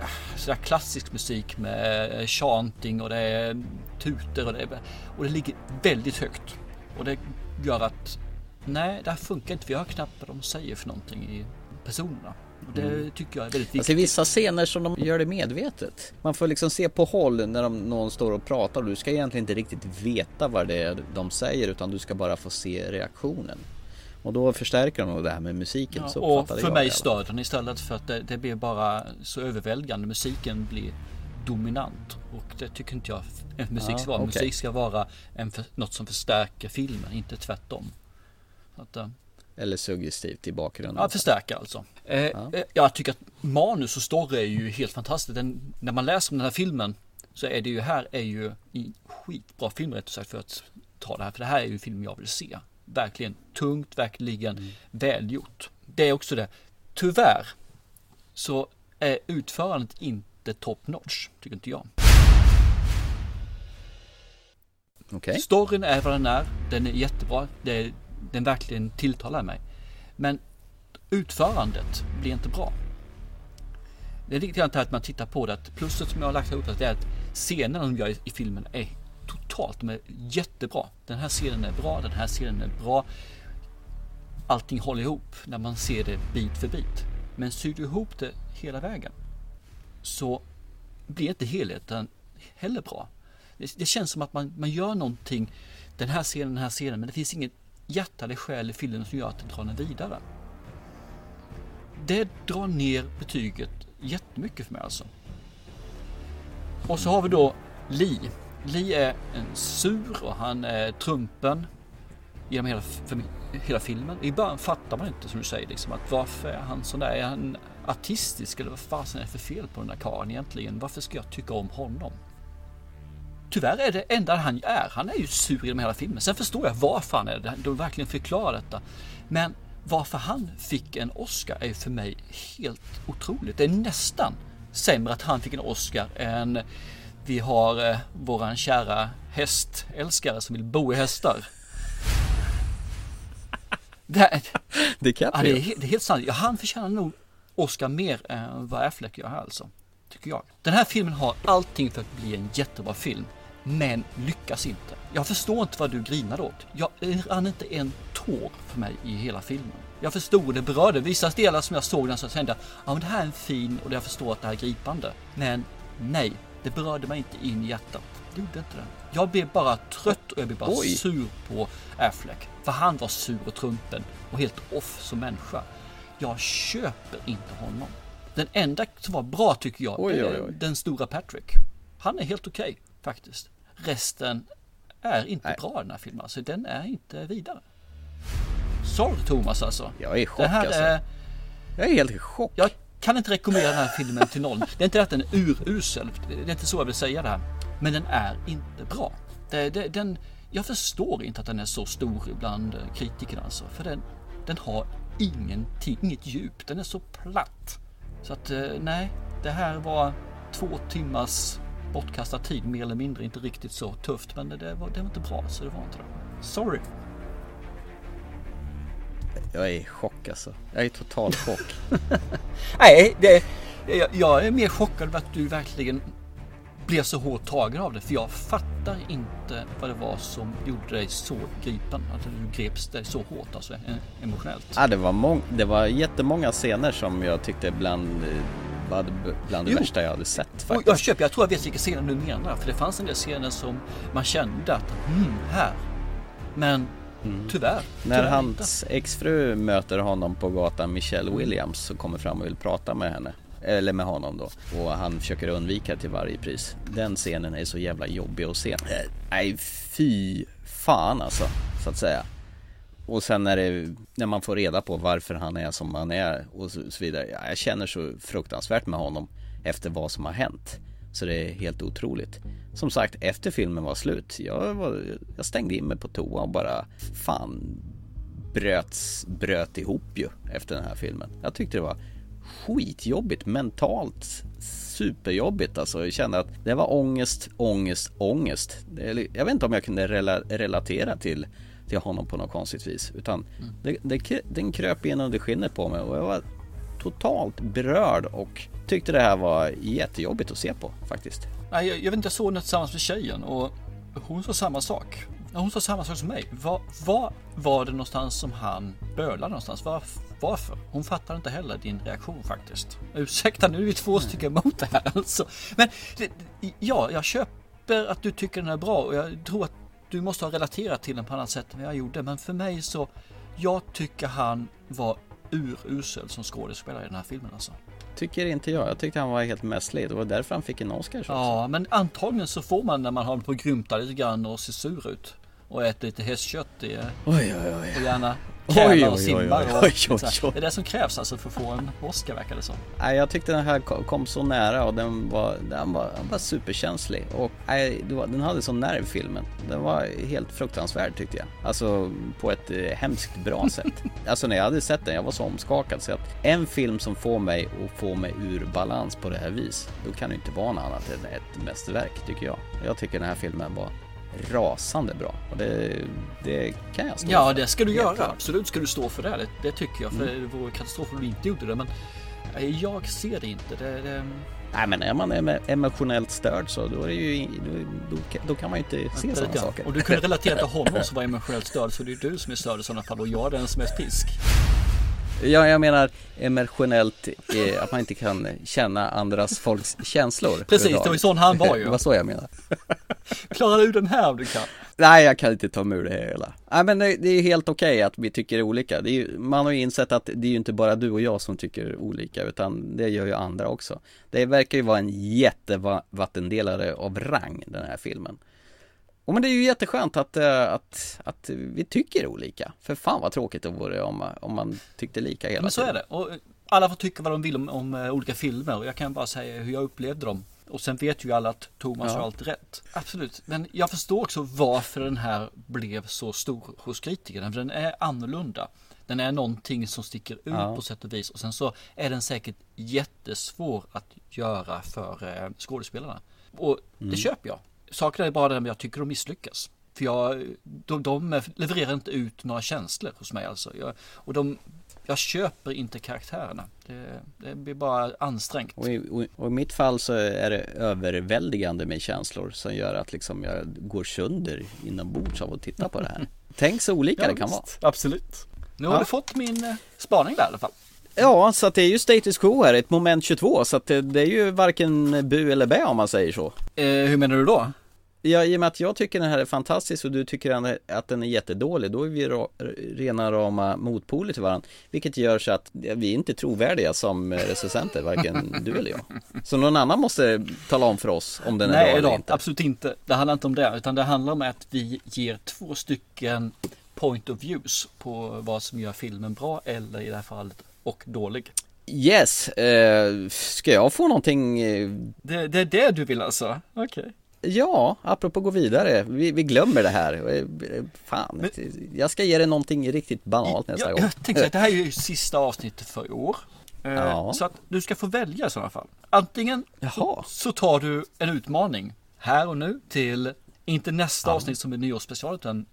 ah, sådär klassisk musik med chanting och det är tuter och det, är, och det ligger väldigt högt. Och det gör att nej, det här funkar inte. Vi hör knappt vad de säger för någonting i personerna. Och det Mm. tycker jag är väldigt viktigt. Alltså vissa scener som de gör det medvetet. Man får liksom se på håll när de, någon står och pratar och du ska egentligen inte riktigt veta vad det är de säger utan du ska bara få se reaktionen. Och då förstärker de det här med musiken. Ja, så och för jag mig stör den istället för att det, det blir bara så överväldigande. Musiken blir dominant och det tycker inte jag en musik Ja, ska vara. okej. Musik ska vara en för, något som förstärker filmen, inte tvärtom. Att, eh, Eller suggestivt i bakgrunden. Ja, förstärka alltså. Eh, Ja. eh, Jag tycker att manus och story är ju helt fantastiskt. Den, när man läser om den här filmen så är det ju här är ju en skitbra film rätt sagt för att ta det här. För det här är ju en film jag vill se. Verkligen tungt, verkligen Mm. välgjort. Det är också det. Tyvärr så är utförandet inte top notch, tycker inte jag. Okej. Storyn är vad den är. Den är jättebra. Det, den verkligen tilltalar mig. Men utförandet blir inte bra. Det är lite grann här att man tittar på det. Att plusset som jag har lagt ihop det är att scenerna de gör i, i filmen är totalt, de är jättebra. Den här scenen är bra, den här scenen är bra. Allting håller ihop när man ser det bit för bit. Men syr du ihop det hela vägen så blir inte helheten heller bra. Det, det känns som att man, man gör någonting, den här scenen, den här scenen, men det finns inget hjärta själ i filmen som gör att den drar den vidare. Det drar ner betyget jättemycket för mig alltså. Och så har vi då Lee. Lee är en sur och han är trumpen genom hela, för, hela filmen. I början fattar man inte som du säger liksom att varför är han sån där? Är han artistisk eller vad fasen är det för fel på den där karln egentligen? Varför ska jag tycka om honom? Tyvärr är det enda han är. Han är ju sur genom hela filmen. Sen förstår jag varför han är det. De verkligen förklarar detta. Men varför han fick en Oscar är för mig helt otroligt. Det är nästan sämre att han fick en Oscar än vi har eh, våran kära hästälskare som vill bo i hästar. Det, DiCaprio? Ja, det, är, det är helt sant. Ja, han förtjänar nog Oscar mer än vad Affleck gör här alltså. Tycker jag. Den här filmen har allting för att bli en jättebra film. Men lyckas inte. Jag förstår inte vad du grinar åt. Jag rann inte en tår för mig i hela filmen. Jag förstod det berörde vissa delar som jag såg den så kände jag, ja men det här är en fin och jag förstår att det här är gripande. Men nej, det berörde mig inte in i hjärtat. Det gjorde inte det. Jag blev bara trött och jag blev bara Oj. sur på Affleck. För han var sur och trumpen och helt off som människa. Jag köper inte honom. Den enda som var bra tycker jag, Oj, oj, oj. den stora Patrick. Han är helt okej faktiskt. Resten är inte bra i den här filmen. Alltså den är inte vidare. Sorry Thomas alltså. Jag är i chock Det här alltså. är... Jag är helt i chock. Jag kan inte rekommendera den här filmen till någon. Det är inte att den är urusel. Det är inte så jag vill säga det här. Men den är inte bra. Det, det, den, jag förstår inte att den är så stor bland kritikerna alltså. För den, den har ingenting, inget djup. Den är så platt. Så att eh, nej, det här var två timmars bortkastad tid mer eller mindre. Inte riktigt så tufft men det, det, var, det var inte bra så det var inte det. Sorry. Jag är i chock alltså. Jag är total chock. Nej, det, jag, jag är mer chockad över att du verkligen blev så hårt tagen av det. För jag fattar inte vad det var som gjorde dig så gripen. Att du greps dig så hårt alltså eh, emotionellt. Ja, det, var mång- det var jättemånga scener som jag tyckte bland, eh, bland det Jo. värsta jag hade sett Och faktiskt. jag köper, jag tror jag vet vilka scener du menar. För det fanns en del scener som man kände att, hmm, här. Men tyvärr. När tyvärr hans exfru möter honom på gatan, Michelle Williams, så kommer fram och vill prata med henne. Eller med honom då. Och han försöker undvika till varje pris. Den scenen är så jävla jobbig att se. Nej, fy fan alltså, så att säga. Och sen när, det, när man får reda på varför han är som han är och så, så vidare. Ja, jag känner så fruktansvärt med honom efter vad som har hänt. Så det är helt otroligt. Som sagt, efter filmen var slut, jag, var, jag stängde in mig på toa och bara fan bröts, bröt ihop ju efter den här filmen. Jag tyckte det var skitjobbigt, mentalt superjobbigt alltså. Jag kände att det var ångest, ångest, ångest. Jag vet inte om jag kunde rela, relatera till, till honom på något konstigt vis. Utan det, det, den kröp in under skinnet på mig och jag var totalt berörd och tyckte det här var jättejobbigt att se på faktiskt. Nej, jag, jag vet inte, jag såg den tillsammans med tjejen och hon sa samma sak. Hon sa samma sak som mig. Var, var var det någonstans som han bölade någonstans? Var, varför? Hon fattar inte heller din reaktion faktiskt. Ursäkta, nu är vi två stycken emot det här alltså. Men ja, jag köper att du tycker den är bra och jag tror att du måste ha relaterat till den på annat sätt än vad jag gjorde. Men för mig så, jag tycker han var urusel som skådespelare i den här filmen alltså. Tycker inte jag. Jag tyckte han var helt mässlig. Det var därför han fick en Oscar. Ja, men antagligen så får man när man håller på grymta lite grann och ser sur ut. Och äter lite hästkött i, Oj, oj, oj. och gärna tävlar och simmar. och oj. Det är det som krävs alltså för att få en Oscar verkar det som. Nej, jag tyckte den här ko- kom så nära och den var, den var, den var superkänslig. Och nej, den hade sån nerv filmen. Den var helt fruktansvärd tyckte jag. Alltså på ett eh, hemskt bra sätt. Alltså när jag hade sett den, jag var så omskakad. Så att en film som får mig att få mig ur balans på det här vis, då kan det inte vara något annat än ett mästerverk tycker jag. Jag tycker den här filmen var rasande bra. Och det, det kan jag stå Ja, för. det ska du göra. klart. Absolut ska du stå för det. Det, det tycker jag. För Mm. det vore katastrof om du inte gjorde det. Men eh, jag ser det inte. Det, det, Nej men är man emo- emotionellt störd så då är det ju, då, då, kan man ju inte se sådana saker. Och du kunde relatera till honom som var emotionellt störd. Så det är du som är störd i sådana fall och jag är den som är pisk. Ja, jag menar emotionellt, eh, att man inte kan känna andras folks känslor. Precis, det var ju sån han var ju. det var så jag menar. Klarar du den här om du kan? Nej, jag kan inte ta mig ur det hela. Nej, men det, är helt okej att vi tycker olika. Ju, man har ju insett att det är ju inte bara du och jag som tycker olika, utan det gör ju andra också. Det verkar ju vara en jättevattendelare av rang, den här filmen. Och men det är ju jätteskönt att, eh, att, att vi tycker olika. För fan vad tråkigt det vore om, om man tyckte lika hela Men så tiden. är det. Och alla får tycka vad de vill om, om eh, olika filmer och jag kan bara säga hur jag upplevde dem. Och sen vet ju alla att Thomas Ja. har alltid rätt. Absolut. Men jag förstår också varför den här blev så stor hos kritikerna. För den är annorlunda. Den är någonting som sticker ut Ja. på sätt och vis. Och sen så är den säkert jättesvår att göra för eh, skådespelarna. Och det Mm. köper jag. Saken är bara den att jag tycker de misslyckas. För jag, de, de levererar inte ut några känslor hos mig alltså. Jag, och de, jag köper inte karaktärerna. Det, det blir bara ansträngt. Och i, och, och i mitt fall så är det överväldigande med känslor som gör att liksom jag går sönder inombords av att titta på det här. Tänk så olika Ja, det kan visst. vara. Absolut. Nu har Ja. du fått min eh, spaning där i alla fall. Ja, så att det är ju status quo här, ett moment 22 så att det, det är ju varken bu eller bä om man säger så. Eh, hur menar du då? Ja, i och med att jag tycker den här är fantastisk och du tycker att den är jättedålig, då är vi rena rama motpoler till varandra. Vilket gör så att vi är inte trovärdiga som recensenter, varken du eller jag. Så någon annan måste tala om för oss om den är bra Nej eller då, inte. absolut inte. Det handlar inte om det, utan det handlar om att vi ger två stycken point of views på vad som gör filmen bra eller i det här fallet och dålig. Yes, eh, ska jag få någonting? Eh, Det, det är det du vill alltså? Okej. Ja, apropå gå vidare, vi, vi glömmer det här. Eh, Fan, jag ska ge dig någonting riktigt banalt nästa Jag, gång. jag tänkte att det här är ju sista avsnittet för i år. Eh, Ja. Så att du ska få välja i sådana fall. Antingen så, så tar du en utmaning här och nu till, inte nästa avsnitt som är nyårsspecial utan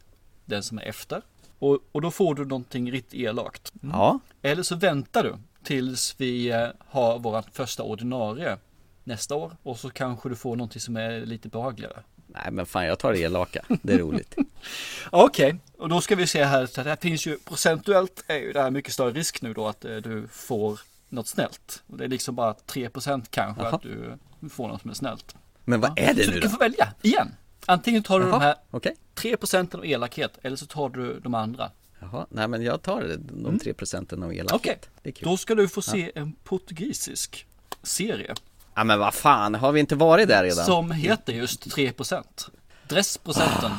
den som är efter. Och, och då får du någonting riktigt elakt. Ja. Eller så väntar du tills vi eh, har vårt första ordinarie nästa år. Och så kanske du får någonting som är lite behagligare. Nej men fan jag tar det elaka, det är roligt. Okej, och då ska vi se här. Så det här finns ju procentuellt är ju det här mycket större risk nu då att eh, du får något snällt. Och det är liksom bara 3% kanske Jaha. att du får något som är snällt. Men vad är det Så nu du då? kan få välja igen. Antingen tar du Jaha, de här okej. 3% av elakhet eller så tar du de andra. Jaha, nej men jag tar de tre procenten av elakhet. Okej, kul. då ska du få se en portugisisk serie. Ja men vad fan, har vi inte varit där redan? Som heter just 3%. Dressprocenten.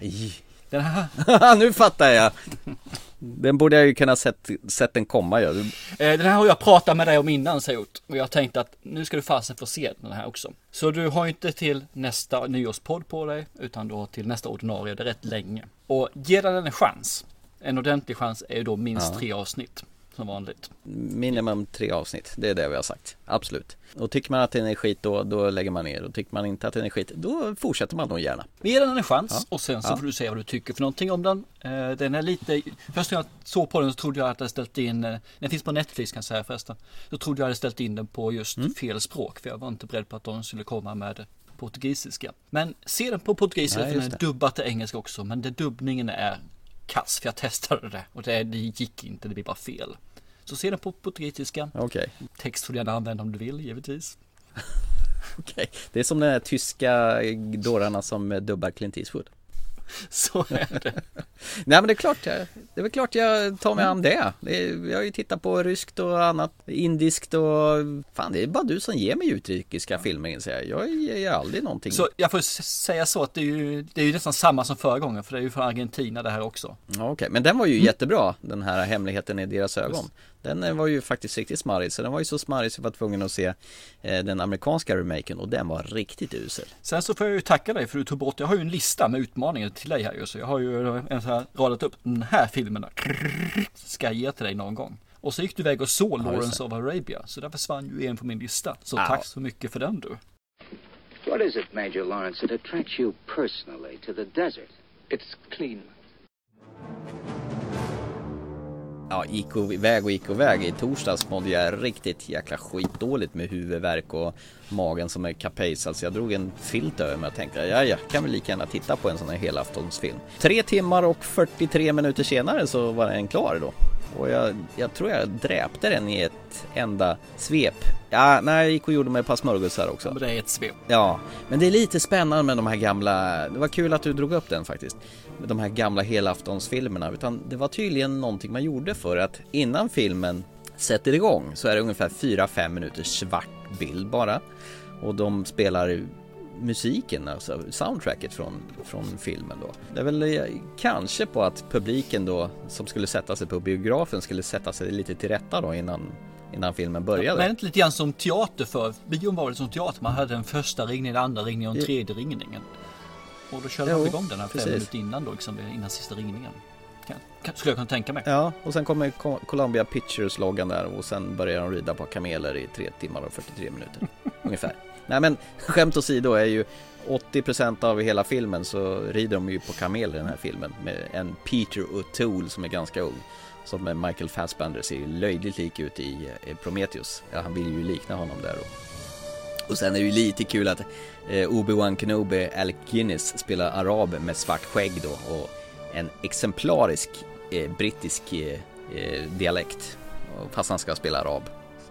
Aj. Den här, nu fattar jag. Den borde jag ju kunna sett, sett den komma ju. Eh, Den här har jag pratat med dig om innan Sayut och jag tänkte att nu ska du fasen få se den här också. Så du har inte till nästa nyårspodd på dig utan då till nästa ordinarie, det är rätt länge. Och ge den en chans. En ordentlig chans är ju då minst Ja. tre avsnitt som vanligt. Minimum tre avsnitt, det är det vi har sagt. Absolut. Och tycker man att den är skit då, då lägger man ner. Och tycker man inte att den är skit, då fortsätter man nog gärna. Vi ger den en chans Ja. och sen så Ja. får du se vad du tycker för någonting om den. Eh, Den är lite, först när jag såg på den så trodde jag att jag ställt in, eh, den finns på Netflix kan jag säga förresten. Då trodde jag hade ställt in den på just Mm. fel språk för jag var inte beredd på att de skulle komma med portugisiska. Men se den på portugisiska för den är det. dubbat till engelska också men det dubbningen är kass för jag testade det och det, det gick inte, det blir bara fel. Så se den på portugisiska. Okej. Text får du gärna använda om du vill givetvis. Okej. Det är som de här tyska dårarna som dubbar Clint Eastwood. Så är det. Nej men det är klart, jag, det är väl klart jag tar mig an det. det är, jag har ju tittat på ryskt och annat, indiskt och fan det är bara du som ger mig utrikiska filmer inser jag. Jag ger ju aldrig någonting. Så jag får säga så att det är, ju, det är ju nästan samma som förra gången för det är ju från Argentina det här också. Ja, Okej, men den var ju jättebra, den här hemligheten i deras ögon. Den eh, var ju faktiskt riktigt smarrig, så den var ju så smarrig så jag var tvungen att se eh, den amerikanska remaken och den var riktigt usel. Sen så får jag ju tacka dig för du tog bort, jag har ju en lista med utmaningar till dig här ju så jag har ju en så här radat upp den här filmen ska jag ge till dig någon gång. Och så gick du iväg och såg Ja, Lawrence of Arabia så där försvann ju en på min lista. Så tack så mycket för den du. What is it, Major Lawrence, that attracts you personally to the desert? It's clean. Ja, gick iväg och gick iväg. I torsdags mådde jag riktigt jäkla skitdåligt med huvudvärk och magen som är kapejs. Alltså jag drog en filt över mig och tänkte, ja, ja, kan väl lika gärna titta på en sån här helaftonsfilm. Tre timmar och 43 minuter senare så var den klar då. Och jag, jag tror jag dräpte den i ett enda svep. Ja, nej, jag gick och gjorde mig ett par smörgåsar också. Men det är ett svep. Ja, men det är lite spännande med de här gamla, det var kul att du drog upp den faktiskt. Med de här gamla helaftonsfilmerna, utan det var tydligen någonting man gjorde för att innan filmen sätter igång så är det ungefär 4-5 minuters svart bild bara. Och de spelar musiken, alltså soundtracket från, från filmen då. Det är väl eh, kanske på att publiken då som skulle sätta sig på biografen skulle sätta sig lite till rätta då innan innan filmen började. Men inte lite grann som teater för bion var det som teater. Man hade den första ringningen, den andra ringningen och den Ja. tredje ringningen. Och då körde Jo, man igång den här fem minuter innan då, liksom, innan sista ringningen. Kan, kan, skulle jag kunna tänka mig. Ja, och sen kommer Co- Columbia Pictures-loggan där och sen börjar de rida på kameler i 3 timmar och 43 minuter. ungefär. Nej men skämt åsido är ju 80% av hela filmen så rider de ju på kameler i den här filmen med en Peter O'Toole som är ganska ung. Som med Michael Fassbender ser ju löjligt lik ut i eh, Prometheus. Ja, han vill ju likna honom där. Och, och sen är det ju lite kul att eh, Obi-Wan Kenobi, Alec Guinness, spelar arab med svart skägg då och en exemplarisk eh, brittisk eh, eh, dialekt. Fast han ska spela arab.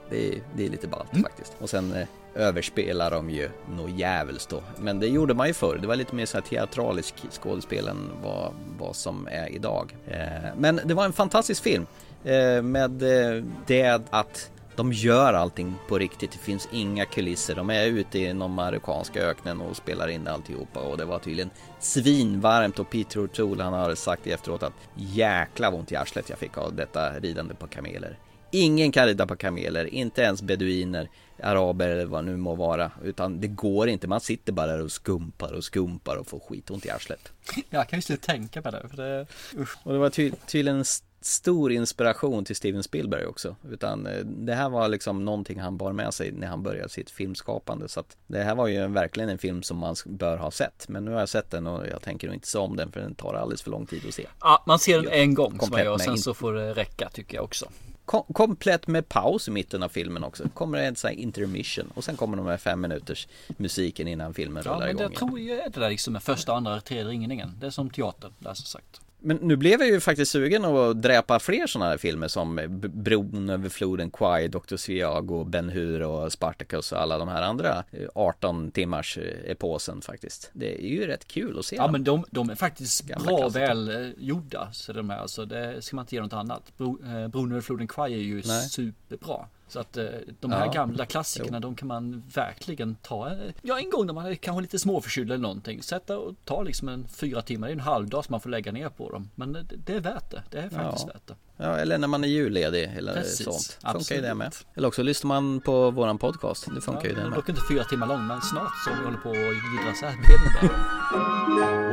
Det är, det är lite ballt faktiskt. Och sen överspelar de ju något jävels då. Men det gjorde man ju förr. Det var lite mer så här teatralisk skådespel än vad, vad som är idag. Eh, men det var en fantastisk film. Eh, med eh, det att de gör allting på riktigt. Det finns inga kulisser. De är ute i den amerikanska öknen och spelar in alltihopa. Och det var tydligen svinvarmt. Och Peter O'Toole han har sagt efteråt att jäkla vad ont i arslet jag fick av detta ridande på kameler. Ingen kan rida på kameler, inte ens beduiner, araber eller vad det nu må vara. Utan det går inte, man sitter bara där och skumpar och skumpar och får skitont i arslet. Jag kan just inte tänka på det. För det usch. Och det var ty tydligen en st- stor inspiration till Steven Spielberg också. Utan eh, det här var liksom någonting han bar med sig när han började sitt filmskapande. Så att det här var ju verkligen en film som man bör ha sett. Men nu har jag sett den och jag tänker nog inte se om den för den tar alldeles för lång tid att se. Ja, man ser den en gång som gör och sen så får det räcka tycker jag också. Kom komplett med paus i mitten av filmen också. Kommer en sån här intermission och sen kommer de här fem minuters musiken innan filmen Ja, rullar men igång. jag igen. tror ju det där liksom med första, andra, tredje ringningen. Det är som teater, där som sagt. Men nu blev jag ju faktiskt sugen att dräpa fler sådana här filmer som Bron över floden Kwai, Dr. Sviago, Ben Hur och Spartacus och alla de här andra eh, 18 timmars eh, eposen faktiskt. Det är ju rätt kul att se Ja dem. men de, de är faktiskt Gamla bra klassiker. väl eh, gjorda. Så de är alltså, det ska man inte ge något annat. Bro, eh, Bron över floden Kwai är ju Nej. Superbra. Så att eh, de här Ja. gamla klassikerna de kan man verkligen ta. eh, Ja en gång när man är kanske lite småförkyld eller någonting. Sätta och ta liksom en fyra timmar. Det är en halv dag som man får lägga ner på dem. Men det, det är värt det. Det är faktiskt Ja. värt det. Ja, eller när man är julledig eller Precis, sånt. Funkar ju det absolut. med. Eller också lyssnar man på våran podcast. Det funkar ju Ja, det den är med. dock inte fyra timmar lång men snart så vi håller på att jiddra så här det.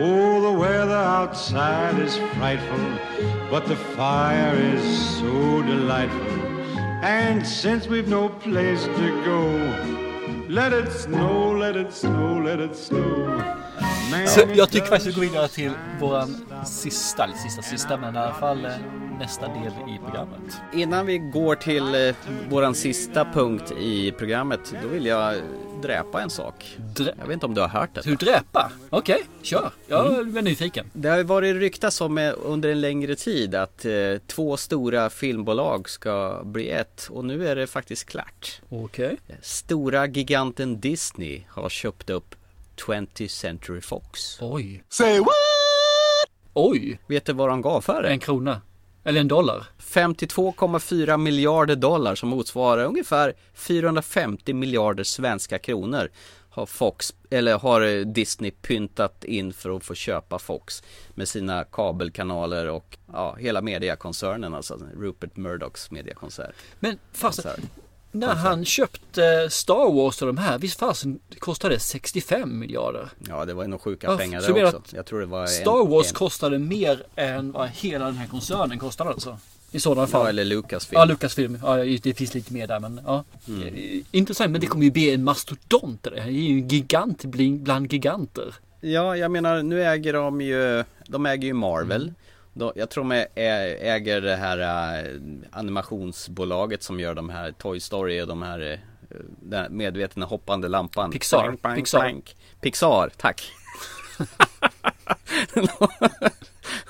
Oh, the weather outside is frightful, but the fire is so delightful. And since we've no place to go, let it snow, let it snow, let it snow. Man, Så jag tycker does faktiskt vi går vidare till våran sista, eller sista, sista men i alla fall eh, nästa del i programmet. Innan vi går till eh, våran sista punkt i programmet, då vill jag dräpa en sak. Drä- jag vet inte om du har hört det. Du dräpa? Okej, kör. Jag Mm. är nyfiken. Det har varit ryktas om eh, under en längre tid att eh, två stora filmbolag ska bli ett och nu är det faktiskt klart. Okej. Stora giganten Disney har köpt upp 20th Century Fox. Oj. Say what? Oj. Vet du vad de gav för det? En krona. Eller en dollar. 52,4 miljarder dollar som motsvarar ungefär 450 miljarder svenska kronor har Fox, eller har eh, Disney pyntat in för att få köpa Fox med sina kabelkanaler och ja, hela mediakoncernen alltså Rupert Murdochs mediekoncern. Men fast När han köpte Star Wars och de här, visst fasen kostade det 65 miljarder? Ja, det var ju nog sjuka Ja, pengar där också. Jag tror det var en, Star Wars en, kostade mer än vad hela den här koncernen kostade alltså. I sådana fall. Ja, eller Lucasfilm. Ja, Lucasfilm. Ja, det finns lite mer där men ja. Mm. Eh, Intressant, men det kommer ju bli en mastodont det. Det är ju en gigant bland bland giganter. Ja, jag menar nu äger de ju, de äger ju Marvel. Mm. De, jag tror de äger det här äh, animationsbolaget som gör de här Toy Story och de här äh, den medvetna hoppande lampan. Pixar. Blank, blank, Pixar. blank. Pixar, tack.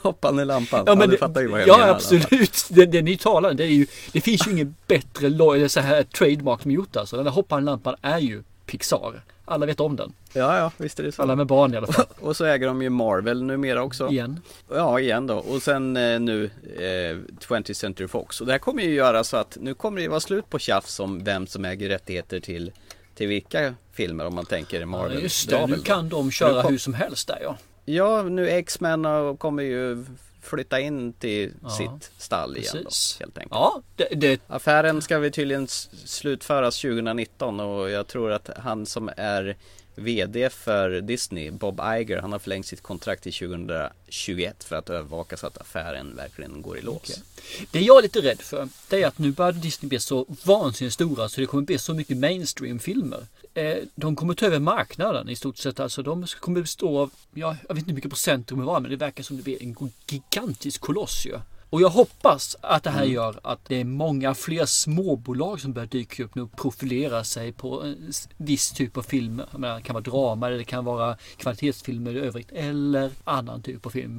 hoppande lampan. Ja, men du det, fattar ju vad jag ja menar. fall. absolut. Det, det ni talar det är ju, det finns ju ingen bättre så här trademark som gjort alltså. Den där hoppande lampan är ju Pixar. Alla vet om den. Ja, ja, visst är det så. Alla med barn i alla fall. Och så äger de ju Marvel numera också. Igen. Ja, igen då. Och sen eh, nu eh, 20th Century Fox. Och det här kommer ju göra så att nu kommer det ju vara slut på tjafs om vem som äger rättigheter till, till vilka filmer om man tänker Marvel. Ja, just det, nu kan de köra kom- hur som helst där ja. Ja, nu X-Men och kommer ju flytta in till Ja, sitt stall igen då, precis. helt enkelt. Ja, det, det, Affären ska vi tydligen slutföras 2019 och jag tror att han som är VD för Disney, Bob Iger, han har förlängt sitt kontrakt till 2021 för att övervaka så att affären verkligen går i lås. Det jag är lite rädd för, det är att nu börjar Disney bli så vansinnigt stora så det kommer bli så mycket mainstream-filmer. Eh, De kommer ta över marknaden i stort sett. Alltså de kommer bestå av, ja, jag vet inte hur mycket procent det kommer vara, men det verkar som det blir en gigantisk koloss ju. Och jag hoppas att det här Mm. gör att det är många fler småbolag som börjar dyka upp nu och profilera sig på en viss typ av. Jag menar, det kan vara drama, eller det kan vara kvalitetsfilmer i övrigt eller annan typ av film.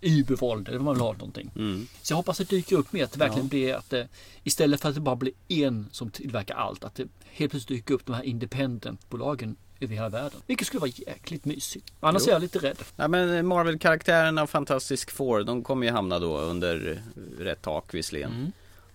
Übervåld eller vad man vill ha någonting. Mm. Så jag hoppas att det dyker upp mer, att det verkligen Ja. blir att det, istället för att det bara blir en som tillverkar allt, att det helt plötsligt dyker upp de här independentbolagen över hela världen. Vilket skulle vara jäkligt mysigt. Annars Jo. är jag lite rädd. Ja men Marvel-karaktärerna Fantastic Four, de kommer ju hamna då under rätt tak visserligen. Mm.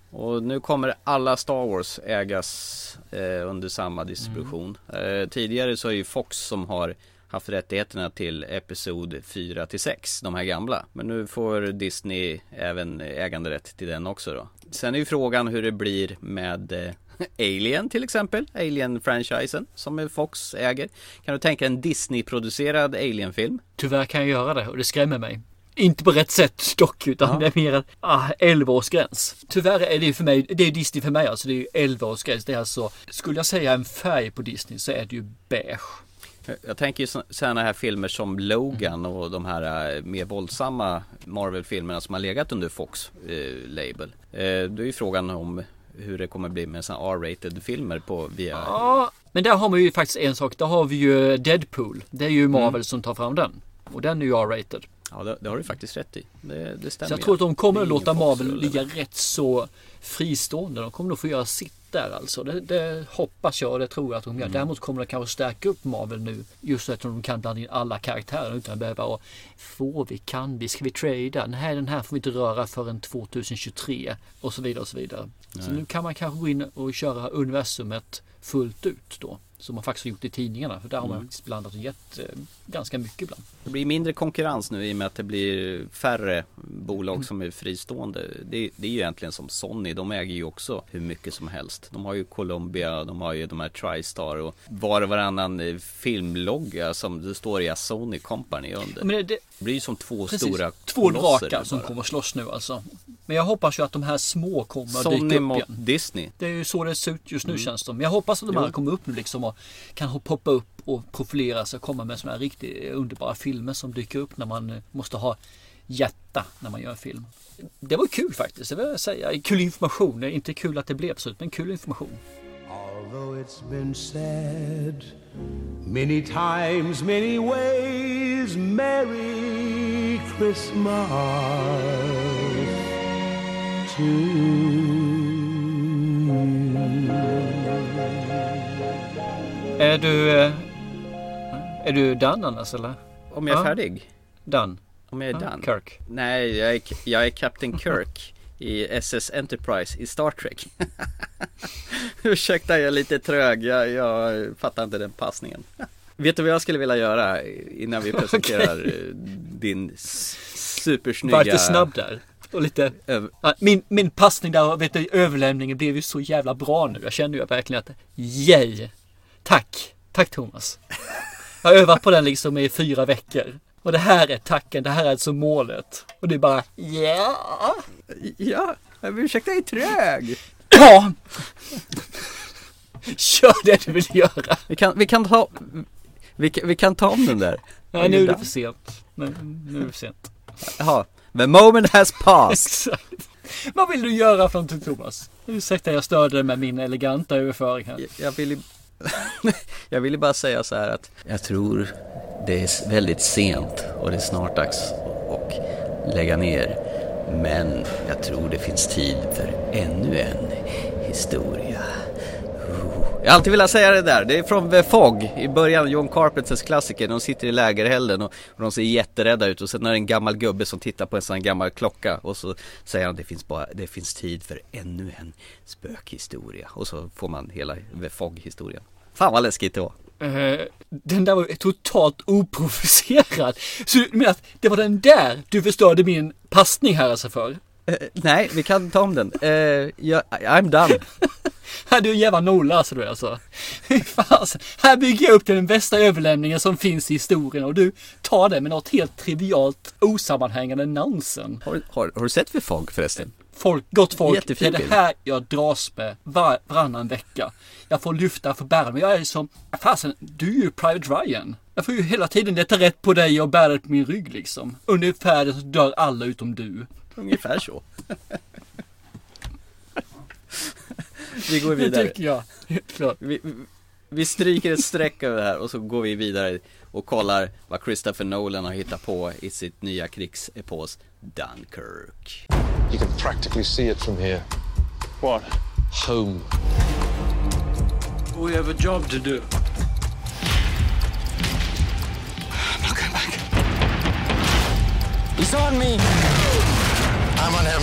Och nu kommer alla Star Wars ägas eh, under samma distribution. Eh, tidigare så är ju Fox som har haft rättigheterna till Episod 4 till 6, de här gamla. Men nu får Disney även äganderätt till den också då. Sen är ju frågan hur det blir med eh, Alien till exempel, Alien-franchisen som Fox äger. Kan du tänka en Disney-producerad Alien-film? Tyvärr kan jag göra det och det skrämmer mig. Inte på rätt sätt dock, utan det är mer att ah, 11-årsgräns. Tyvärr är det för mig, det är Disney för mig alltså, det är ju 11-årsgräns. Det är alltså, skulle jag säga en färg på Disney så är det ju beige. Jag tänker ju sådana här filmer som Logan och de här eh, mer våldsamma Marvel-filmerna som har legat under Fox eh, label. Eh, då är ju frågan om hur det kommer bli med sådana R-rated filmer på via Ja, men där har man ju faktiskt en sak. Där har vi ju Deadpool. Det är ju Marvel Mm. som tar fram den. Och den är ju R-rated. Ja det, det har du faktiskt rätt i. Det, det stämmer Så jag tror att de kommer att låta Marvel ligga rätt så fristående. De kommer nog få göra sitt där alltså. Det, det hoppas jag och det tror jag att de gör. Mm. Däremot kommer de kanske stärka upp Marvel nu. Just eftersom de kan blanda in alla karaktärer utan att behöva Får vi, kan vi, ska vi trada? Nej den här får vi inte röra förrän 2023 och så vidare och så vidare. Så Nej. nu kan man kanske gå in och köra universumet fullt ut då. Som man faktiskt har gjort i tidningarna. För där har man Mm. faktiskt blandat och gett eh, ganska mycket ibland. Det blir mindre konkurrens nu i och med att det blir färre Mm. bolag som är fristående. Det, det är ju egentligen som Sony, de äger ju också hur mycket som helst. De har ju Columbia, de har ju de här Tristar och var och varannan eh, filmlogga som det står i Sony Company under. Men det, det, Det blir ju som två Precis. stora Två drakar som kommer att slåss nu alltså. Men jag hoppas ju att de här små kommer att dyka Sony upp mot igen. Disney. Det är ju så det ser ut just nu Mm. känns det Men jag hoppas att de här Jo. kommer upp nu liksom kommer kan poppa upp och profilera sig och komma med sådana här riktigt underbara filmer som dyker upp när man eh, måste ha hjärta när man gör en film. Det var kul faktiskt, det vill jag säga. Kul information. Inte kul att det blev så, men kul information. Although it's been said many times, many ways, Merry Christmas to Är du... eh, Är du done annars eller? Om jag är Ja. färdig? Done. Om jag är Ja, done? Kirk. Nej, jag är, jag är Captain Kirk i SS Enterprise i Star Trek. Ursäkta, jag är lite trög. Jag, jag fattar inte den passningen. Vet du vad jag skulle vilja göra innan vi presenterar Okej. eh, din supersnygga... Var lite snabb där. Och lite... Min, min passning där, vet du, överlämningen blev ju så jävla bra nu. Jag kände ju verkligen att, yay! Tack! Tack Thomas! Jag har övat på den liksom i fyra veckor. Och det här är tacken, det här är alltså målet. Och det är bara, ja! Ja, men ursäkta, jag är trög! Ja! Kör det du vill göra! Vi kan, vi kan ta... Vi, kan- vi kan ta om den där. Nej, nu är det för sent. Nu, nu är det för sent. Jaha, the moment has passed. Exakt. Vad vill du göra för någonting Thomas? Ursäkta jag störde dig med min eleganta överföring här. Jag vill ju... jag ville bara säga så här att jag tror det är väldigt sent och det är snart dags att lägga ner. Men jag tror det finns tid för ännu en historia. Jag har alltid velat säga det där. Det är från The Fog i början, John Carpenters klassiker. De sitter i lägerelden och, och de ser jätterädda ut och sen är det en gammal gubbe som tittar på en sån här gammal klocka och så säger han det finns bara, det finns tid för ännu en spökhistoria. Och så får man hela The Fog historien. Fan vad läskigt det var. Uh, den där var ju totalt oprovocerad. Så du menar att det var den där du förstörde min passning här alltså för? Eh, nej, vi kan ta om den. Eh, ja, I'm done. Du är en jävla nolla alltså du alltså. Fasen. Här bygger jag upp till den bästa överlämningen som finns i historien och du tar det med något helt trivialt osammanhängande nonsens. Har, har, har du sett för Fog förresten? Folk, gott folk, Jättefin det är det här jag dras med var, varannan vecka. Jag får lyfta för bära men jag är som, fasen, du är ju Private Ryan. Jag får ju hela tiden leta rätt på dig och bära det på min rygg liksom. Ungefär så dör alla utom du. Ungefär så. vi går Det vidare. tycker jag, helt klart. Vi, vi- stryker ett streck över det här och så går vi vidare och kollar vad Christopher Nolan har hittat på i sitt nya krigsepos Dunkirk. You can practically see it from here. What? Home. We have a job to do. He's on me! I'm on him.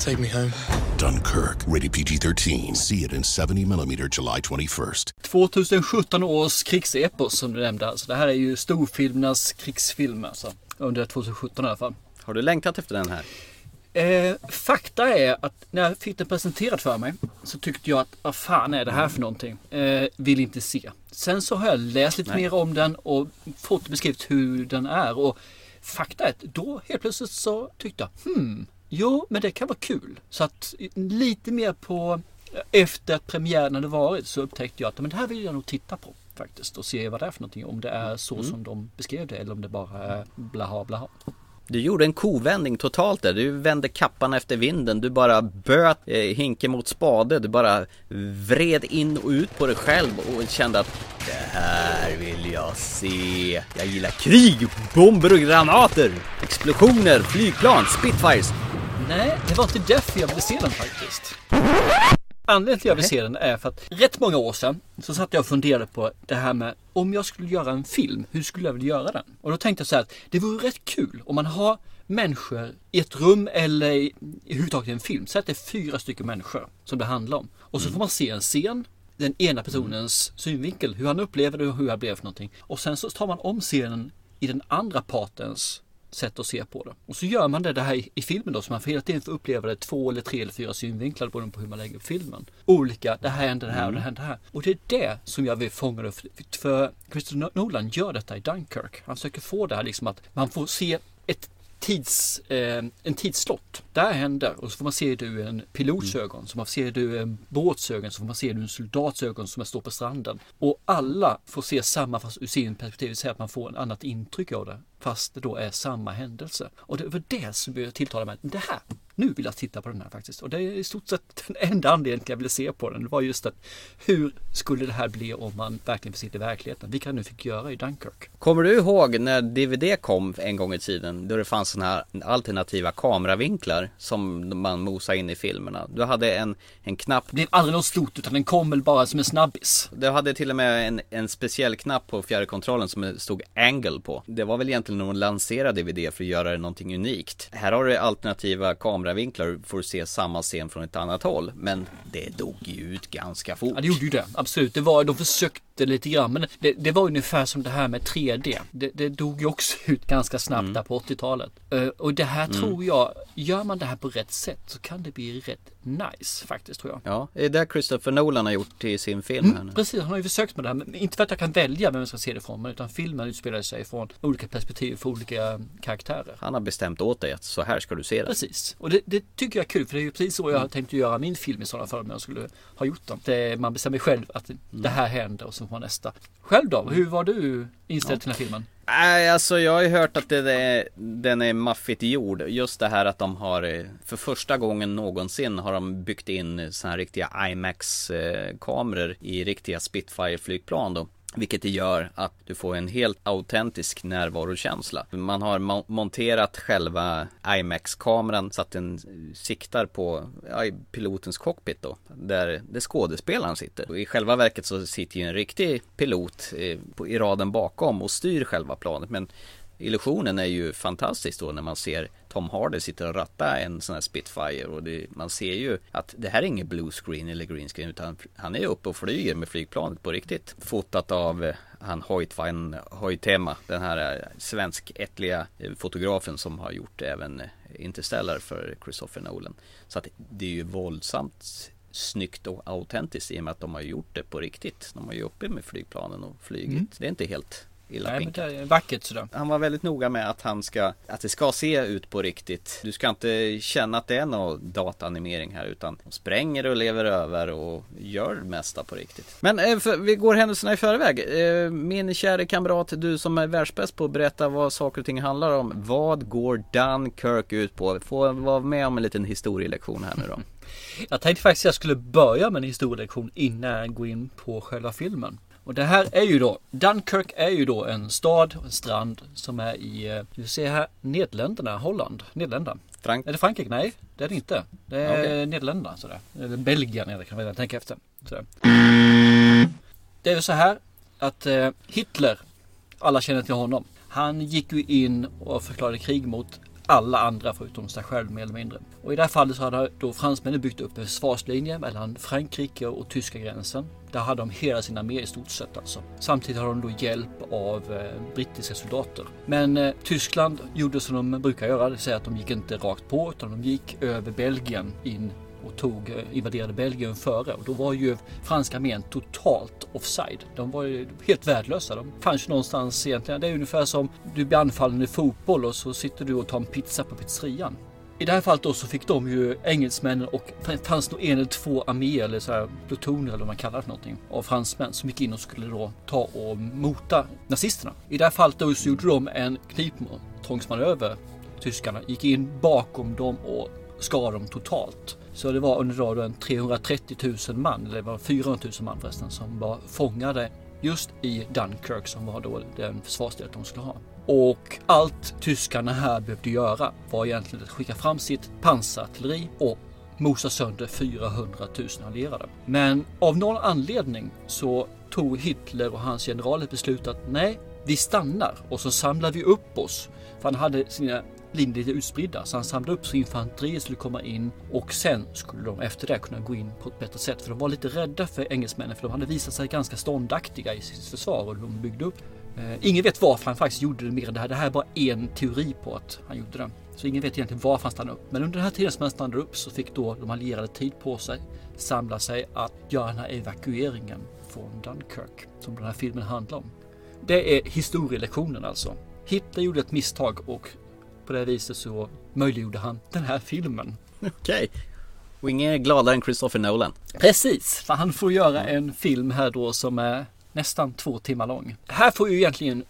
Take me home. Dunkirk, rated PG 13. See it in 70 millimeter July 21st. 2017 års krigsepos som du nämnde alltså. Det här är ju storfilmernas krigsfilm alltså. Under 2017 i alla fall. Har du längtat efter den här? Eh, fakta är att när jag fick den presenterad för mig så tyckte jag att vad fan är det här för någonting? Eh, vill inte se. Sen så har jag läst lite Nej. mer om den och fått beskrivet hur den är. Och fakta är att då helt plötsligt så tyckte jag hmm, jo men det kan vara kul. Så att lite mer på efter att premiären hade varit så upptäckte jag att men det här vill jag nog titta på faktiskt och se vad det är för någonting. Om det är så Mm. som de beskrev det eller om det bara är blaha blaha. Du gjorde en kovändning totalt där. Du vände kappan efter vinden. Du bara böt eh, hinken mot spade. Du bara vred in och ut på dig själv och kände att det här vill jag se. Jag gillar krig, bomber och granater, explosioner, flygplan, spitfires. Nej, det var inte därför jag ville se den faktiskt. Anledningen till att jag vill se den är för att rätt många år sedan så satt jag och funderade på det här med om jag skulle göra en film, hur skulle jag vilja göra den? Och då tänkte jag så här att det vore rätt kul om man har människor i ett rum eller i, överhuvudtaget i en film. Så att det är fyra stycken människor som det handlar om. Och så får man se en scen, den ena personens synvinkel, hur han upplever det och hur han blev för någonting. Och sen så tar man om scenen i den andra partens sätt att se på det. Och så gör man det, det här i, i filmen då, så man får hela tiden få uppleva det två eller tre eller fyra synvinklar beroende på hur man lägger upp filmen. Olika, det här händer det här och det händer det här. Och det är det som jag vill fånga upp. För Christopher Nolan gör detta i Dunkirk. Han försöker få det här liksom att man får se ett tids, eh, en tidslott. Där händer och så får man se det ur en pilots ögon, så man ser det ur en båts ögon, så får man se det ur en soldats ögon som står på stranden. Och alla får se samma fast ur sin perspektiv, säga att man får en annat intryck av det. Fast det då är samma händelse. Och det var det som jag tilltalade mig. Det här, nu vill jag titta på den här faktiskt. Och det är i stort sett den enda anledningen jag ville se på den. Det var just att hur skulle det här bli om man verkligen sitter i verkligheten? Vilka han nu fick göra i Dunkirk. Kommer du ihåg när DVD kom en gång i tiden? Då det fanns sådana här alternativa kameravinklar som man mosade in i filmerna. Du hade en, en knapp Det blev aldrig något stort utan den kom väl bara som en snabbis. Du hade till och med en, en speciell knapp på fjärrkontrollen som det stod angle på. Det var väl egentligen när de lanserade DVD för att göra det någonting unikt. Här har du alternativa kameravinklar för att se samma scen från ett annat håll. Men det dog ju ut ganska fort. Ja, det gjorde ju det. Absolut. Det var, de försökte lite grann. Men det, det var ungefär som det här med 3D. Det, det dog ju också ut ganska snabbt där på 80-talet. Eh, och det här Mm. tror jag, gör man det här på rätt sätt så kan det bli rätt nice faktiskt tror jag. Ja, det är det Christopher Nolan har gjort i sin film här nu. Mm, precis, han har ju försökt med det här. Men inte för att jag kan välja vem jag ska se det från. Men utan filmen utspelar sig från olika perspektiv för olika karaktärer. Han har bestämt åt dig att så här ska du se det. Precis, och det, det tycker jag är kul för det är ju precis så jag Mm. har tänkt att göra min film i sådana fall om jag skulle ha gjort den. Det, man bestämmer själv att Mm. det här händer och så får man nästa. Själv då? Hur var du inställd till den här filmen? Nej, alltså jag har ju hört att det är, den är maffigt gjord. Just det här att de har, eh, för första gången någonsin har de byggt in sådana här riktiga IMAX-kameror i riktiga Spitfire-flygplan då. Vilket det gör att du får en helt autentisk närvarokänsla. Man har mo- monterat själva IMAX-kameran så att den siktar på ja, pilotens cockpit då. Där, där skådespelaren sitter. Och I själva verket så sitter ju en riktig pilot eh, på, i raden bakom och styr själva planet. Men illusionen är ju fantastisk då när man ser Tom Hardy sitta och ratta en sån här Spitfire och det, man ser ju att det här är ingen blue screen eller green screen utan han är uppe och flyger med flygplanet på riktigt. Fotat av eh, han Hoytvan Hoytema, den här eh, svenskättliga eh, fotografen som har gjort även Interstellar för Christopher Nolan. Så att det är ju våldsamt snyggt och autentiskt i och med att de har gjort det på riktigt. De har ju uppe med flygplanen och flygit. Mm. Det är inte helt illa Nej, pinkat. vackert sådär. Han var väldigt noga med att han ska, att det ska se ut på riktigt. Du ska inte känna att det är någon dataanimering här utan de spränger och lever över och gör det mesta på riktigt. Men eh, för, vi går händelserna i förväg. Eh, Min kära kamrat, du som är världsbäst på att berätta vad saker och ting handlar om. Vad går Dunkirk ut på? Få vara med om en liten historielektion här nu då. Jag tänkte faktiskt att jag skulle börja med en historielektion innan jag går in på själva filmen. Och det här är ju då, Dunkirk är ju då en stad, en strand som är i, eh, vi ser här, Nederländerna, Holland, Nederländerna. Frank Är det Frankrike? Nej, det är det inte. Det är Okej. Nederländerna sådär. Eller Belgien, eller kan man tänka efter. Sådär. Det är ju så här att eh, Hitler, alla känner till honom. Han gick ju in och förklarade krig mot alla andra förutom sig själv mer eller mindre. Och i det här fallet så hade då fransmännen byggt upp en försvarslinje mellan Frankrike och tyska gränsen. Där hade de hela sin armé i stort sett alltså. Samtidigt har de då hjälp av eh, brittiska soldater. Men eh, Tyskland gjorde som de brukar göra, det vill säga att de gick inte rakt på utan de gick över Belgien in och tog, eh, invaderade Belgien före och då var ju franska armén totalt offside. De var ju helt värdelösa. De fanns ju någonstans egentligen. Det är ungefär som du blir anfallen i fotboll och så sitter du och tar en pizza på pizzerian. I det här fallet då så fick de ju engelsmännen och det fanns nog en eller två arméer eller så här plutoner eller vad man kallar det för någonting av fransmän som gick in och skulle då ta och mota nazisterna. I det här fallet då så gjorde de en kniptångsmanöver. Tyskarna gick in bakom dem och skar dem totalt. Så det var under dagen 330 000 man, eller det var 400 000 man förresten, som var fångade just i Dunkirk som var då den försvarsdel de skulle ha. Och allt tyskarna här behövde göra var egentligen att skicka fram sitt pansarartilleri och mosa sönder 400 000 allierade. Men av någon anledning så tog Hitler och hans generaler beslut att nej, vi stannar och så samlar vi upp oss. För han hade sina linjer lite utspridda så han samlade upp så infanteriet skulle komma in och sen skulle de efter det kunna gå in på ett bättre sätt. För de var lite rädda för engelsmännen för de hade visat sig ganska ståndaktiga i sitt försvar och de byggde upp. Eh, ingen vet varför han faktiskt gjorde det mer än det här. Det här är bara en teori på att han gjorde det. Så ingen vet egentligen varför han stannade upp. Men under den här tiden som han stannade upp så fick då de allierade tid på sig, samla sig att göra den här evakueringen från Dunkirk som den här filmen handlar om. Det är historielektionen alltså. Hitler gjorde ett misstag och på det viset så möjliggjorde han den här filmen. Okej. Och ingen är gladare än Christopher Nolan. Precis, för han får göra en film här då som är nästan två timmar lång. Här får ju egentligen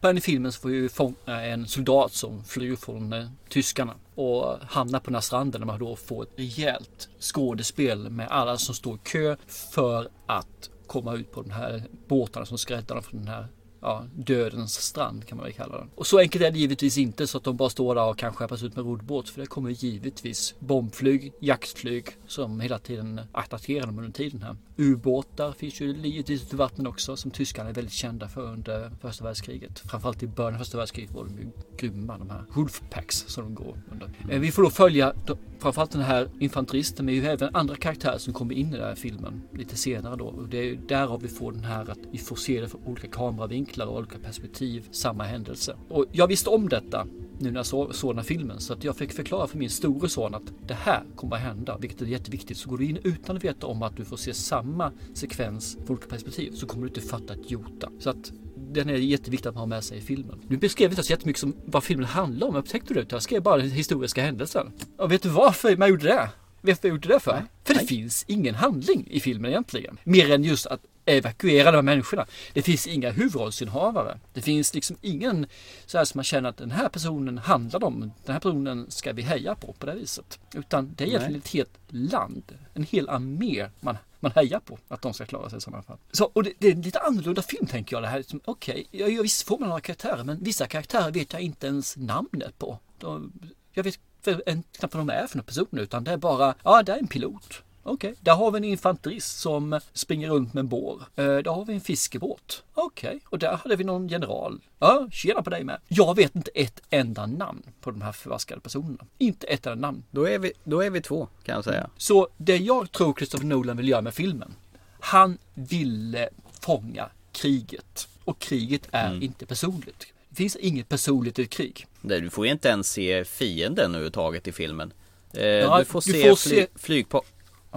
den här filmen så får ju fånga en soldat som flyr från eh, tyskarna och hamnar på den här stranden där man då får ett rejält skådespel med alla som står i kö för att komma ut på den här båtarna som ska rädda dem från den här ja, dödens strand kan man väl kalla den. Och så enkelt är det givetvis inte så att de bara står där och kan skeppas ut med roddbåt. För det kommer givetvis bombflyg, jaktflyg som hela tiden attackerar dem under tiden här. Ubåtar finns ju givetvis ute i vattnen också som tyskarna är väldigt kända för under första världskriget. Framförallt i början av första världskriget var de ju grymma de här Wolfpacks som de går under. Eh, Vi får då följa framförallt den här infanteristen men ju även andra karaktärer som kommer in i den här filmen lite senare då. Och det är ju därav vi får den här att vi får se det från olika kameravinklar och olika perspektiv, samma händelse. Och jag visste om detta nu när jag så- såg den här filmen så att jag fick förklara för min store son att det här kommer att hända, vilket är jätteviktigt. Så går du in utan att veta om att du får se samma sekvens från olika perspektiv så kommer du inte fatta ett jota. Så att den är jätteviktig att man har med sig i filmen. Nu beskrev inte så jättemycket som vad filmen handlar om. Upptäckte du det? Jag skrev bara den historiska händelsen. Och vet du varför man gjorde det? Vet du vad jag gjorde det för? För det finns ingen handling i filmen egentligen. Mer än just att evakuera de här människorna. Det finns inga huvudrollsinnehavare. Det finns liksom ingen så här som man känner att den här personen handlar om. Den här personen ska vi heja på på det viset. Utan det är egentligen Nej. ett helt land, en hel armé man, man hejar på att de ska klara sig i sådana fall. Så, och det, det är en lite annorlunda film tänker jag det här. Okej, jag, jag visst får man några karaktärer men vissa karaktärer vet jag inte ens namnet på. De, jag vet för- en, knappt vad de är för några personer utan det är bara, ja det är en pilot. Okej, där har vi en infanterist som springer runt med en bår. Eh, där har vi en fiskebåt. Okej, och där hade vi någon general. Ja, tjena på dig med. Jag vet inte ett enda namn på de här förvaskade personerna. Inte ett enda namn. Då är vi, då är vi två kan jag säga. Så det jag tror Christopher Nolan vill göra med filmen. Han ville fånga kriget. Och kriget är Mm. inte personligt. Det finns inget personligt i ett krig. Nej, Du får ju inte ens se fienden överhuvudtaget i filmen. Eh, Ja, du får du se, får fly, se- flygplan.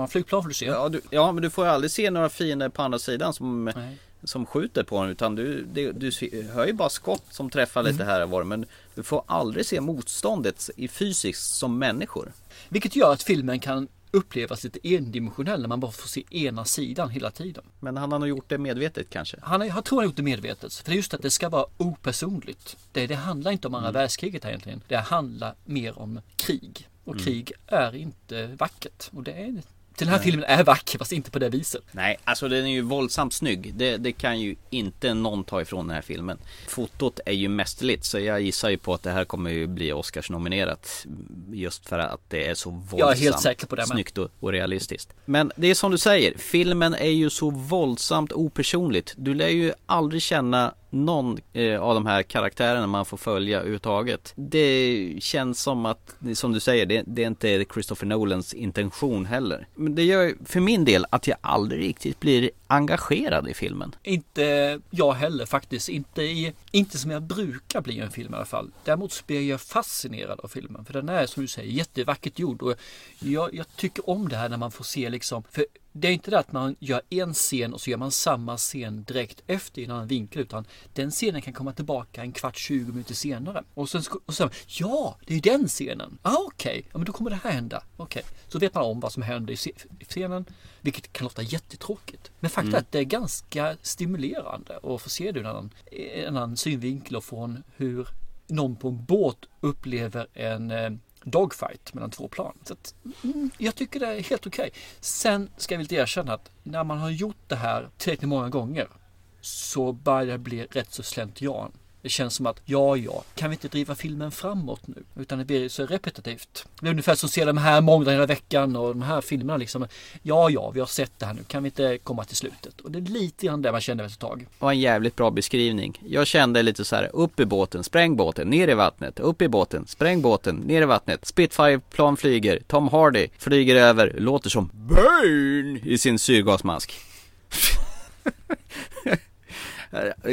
Ja, flygplan får du se. Ja, du, ja, men du får ju aldrig se några fiender på andra sidan som, som skjuter på honom. Utan du, du, du hör ju bara skott som träffar lite Mm. här och var. Men du får aldrig se motståndet i fysiskt som människor. Vilket gör att filmen kan upplevas lite endimensionell när man bara får se ena sidan hela tiden. Men han har nog gjort det medvetet kanske. Han, jag tror han har gjort det medvetet. För det är just att det ska vara opersonligt. Det, det handlar inte om andra Mm. världskriget här egentligen. Det handlar mer om krig. Och Mm. krig är inte vackert. Och det är, den här Nej. filmen är vacker fast inte på det viset. Nej, alltså den är ju våldsamt snygg. Det, det kan ju inte någon ta ifrån den här filmen. Fotot är ju mästerligt så jag gissar ju på att det här kommer ju bli Oscars-nominerat. Just för att det är så våldsamt Jag är helt säker på det med. snyggt och, och realistiskt. Men det är som du säger, filmen är ju så våldsamt opersonligt. Du lär ju aldrig känna någon eh, av de här karaktärerna man får följa överhuvudtaget. Det känns som att, som du säger, det, det är inte Christopher Nolans intention heller. Men det gör ju för min del att jag aldrig riktigt blir engagerad i filmen. Inte jag heller faktiskt. Inte, i, inte som jag brukar bli i en film i alla fall. Däremot blir jag fascinerad av filmen. För den är som du säger jättevackert gjord. Och jag, jag tycker om det här när man får se liksom. För det är inte det att man gör en scen och så gör man samma scen direkt efter i en annan vinkel. Utan den scenen kan komma tillbaka en kvart, 20 minuter senare. Och sen, och sen ja, det är den scenen. Ah, okej, ja, men då kommer det här hända. Okej, så vet man om vad som händer i scenen. Vilket kan låta jättetråkigt. Men faktum är Mm. att det är ganska stimulerande att få se det ur en annan, en annan synvinkel och från hur någon på en båt upplever en eh, dogfight mellan två plan. Så att, mm, jag tycker det är helt okej. Sen ska jag väl erkänna att när man har gjort det här tillräckligt många gånger så börjar det bli rätt så slentrian. Det känns som att, ja, ja, kan vi inte driva filmen framåt nu? Utan det blir så repetitivt. Det är ungefär som att se de här många hela veckan och de här filmerna liksom. Ja, ja, vi har sett det här nu. Kan vi inte komma till slutet? Och det är lite grann det man känner efter ett tag. Det var en jävligt bra beskrivning. Jag kände lite så här, upp i båten, spräng båten, ner i vattnet, upp i båten, spräng båten, ner i vattnet. Spitfire-plan flyger, Tom Hardy flyger över, låter som BURN i sin syrgasmask.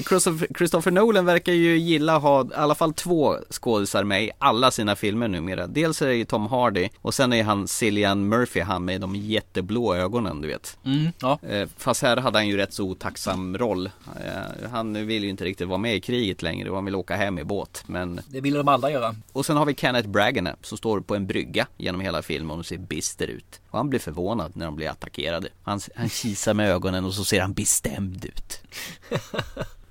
Christopher, Christopher Nolan verkar ju gilla att ha i alla fall två skådisar med i alla sina filmer numera. Dels är det ju Tom Hardy och sen är han Cillian Murphy, han med de jätteblå ögonen du vet. Mm, ja. Eh, Fast här hade han ju rätt så otacksam roll. Eh, Han vill ju inte riktigt vara med i kriget längre och han vill åka hem i båt. Men... Det ville de alla göra. Och sen har vi Kenneth Bragana som står på en brygga genom hela filmen och ser bister ut. Och han blir förvånad när de blir attackerade. Han, han kisar med ögonen och så ser han bestämd ut.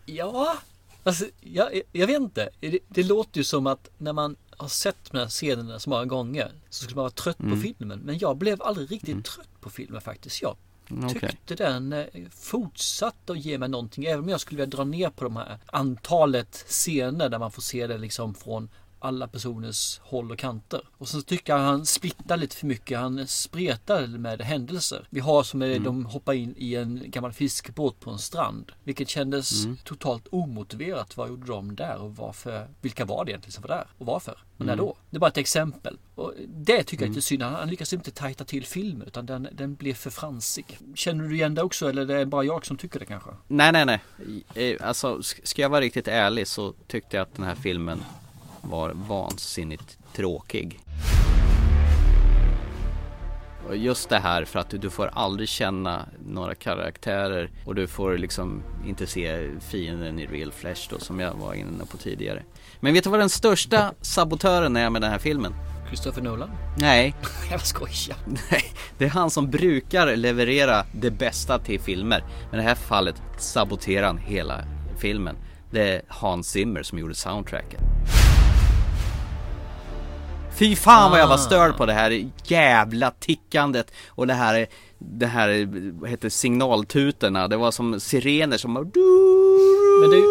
Ja, alltså, jag, jag vet inte. Det, det låter ju som att när man har sett de här scenerna så många gånger så skulle man vara trött Mm. på filmen. Men jag blev aldrig riktigt trött på filmen faktiskt. Jag Mm, tyckte den eh, fortsatte att ge mig någonting. Även om jag skulle vilja dra ner på de här antalet scener där man får se det liksom från alla personers håll och kanter. Och sen tycker jag han splittar lite för mycket. Han spretar med händelser. Vi har som är Mm. de hoppar in i en gammal fiskebåt på en strand. Vilket kändes Mm. totalt omotiverat. Vad gjorde de där och varför? Vilka var det egentligen som var där? Och varför? Och när Mm. då? Det är bara ett exempel. Och det tycker jag Mm. inte är synd. Han lyckas inte tajta till filmen utan den, den blir för fransig. Känner du igen det också eller är det bara jag som tycker det kanske? Nej, nej, nej. Eh, Alltså, sk- ska jag vara riktigt ärlig så tyckte jag att den här filmen var vansinnigt tråkig. Och just det här för att du, du får aldrig känna några karaktärer och du får liksom inte se fienden i real flesh då som jag var inne på tidigare. Men vet du vad den största sabotören är med den här filmen? Christopher Nolan? Nej, Jag skojar. Nej, det är han som brukar leverera det bästa till filmer. Men i det här fallet saboterar han hela filmen. Det är Hans Zimmer som gjorde soundtracket. Fy fan vad jag var störd på det här jävla tickandet och det här, det här, vad heter signaltutorna. Det var som sirener som Men det,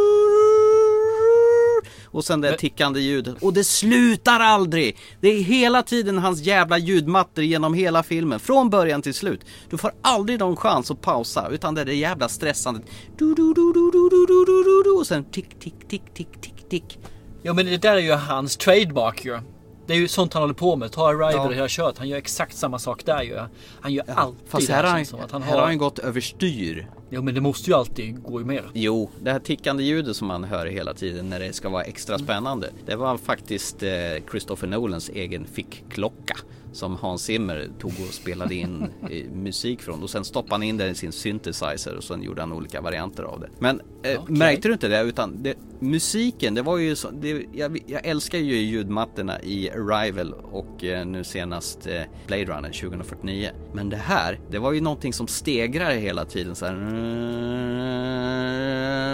Och sen det tickande ljudet. Och det slutar aldrig! Det är hela tiden hans jävla ljudmattor genom hela filmen. Från början till slut. Du får aldrig någon chans att pausa. Utan det är det jävla stressandet. Du, du, du, du, du, du, du, du, du, du. Och sen tick, tick, tick, tick, tick, tick. Jo men det där är ju hans trademark ju. Det är ju sånt han håller på med. Ta Arrival Ja. och hela kört. Han gör exakt samma sak där ju. Han gör alltid Fast det här har han, som att han här har har... han gått överstyr. Jo men det måste ju alltid gå mer. Jo, det här tickande ljudet som man hör hela tiden när det ska vara extra spännande. Det var faktiskt eh, Christopher Nolans egen fickklocka. Som Hans Zimmer tog och spelade in musik från. Och sen stoppade han in det i sin synthesizer och sen gjorde han olika varianter av det. Men eh, märkte du inte det? Utan det, musiken, det var ju så, det, jag, jag älskar ju ljudmattorna i Arrival och eh, nu senast eh, Blade Runner 2049. Men det här, det var ju någonting som stegrar hela tiden så här.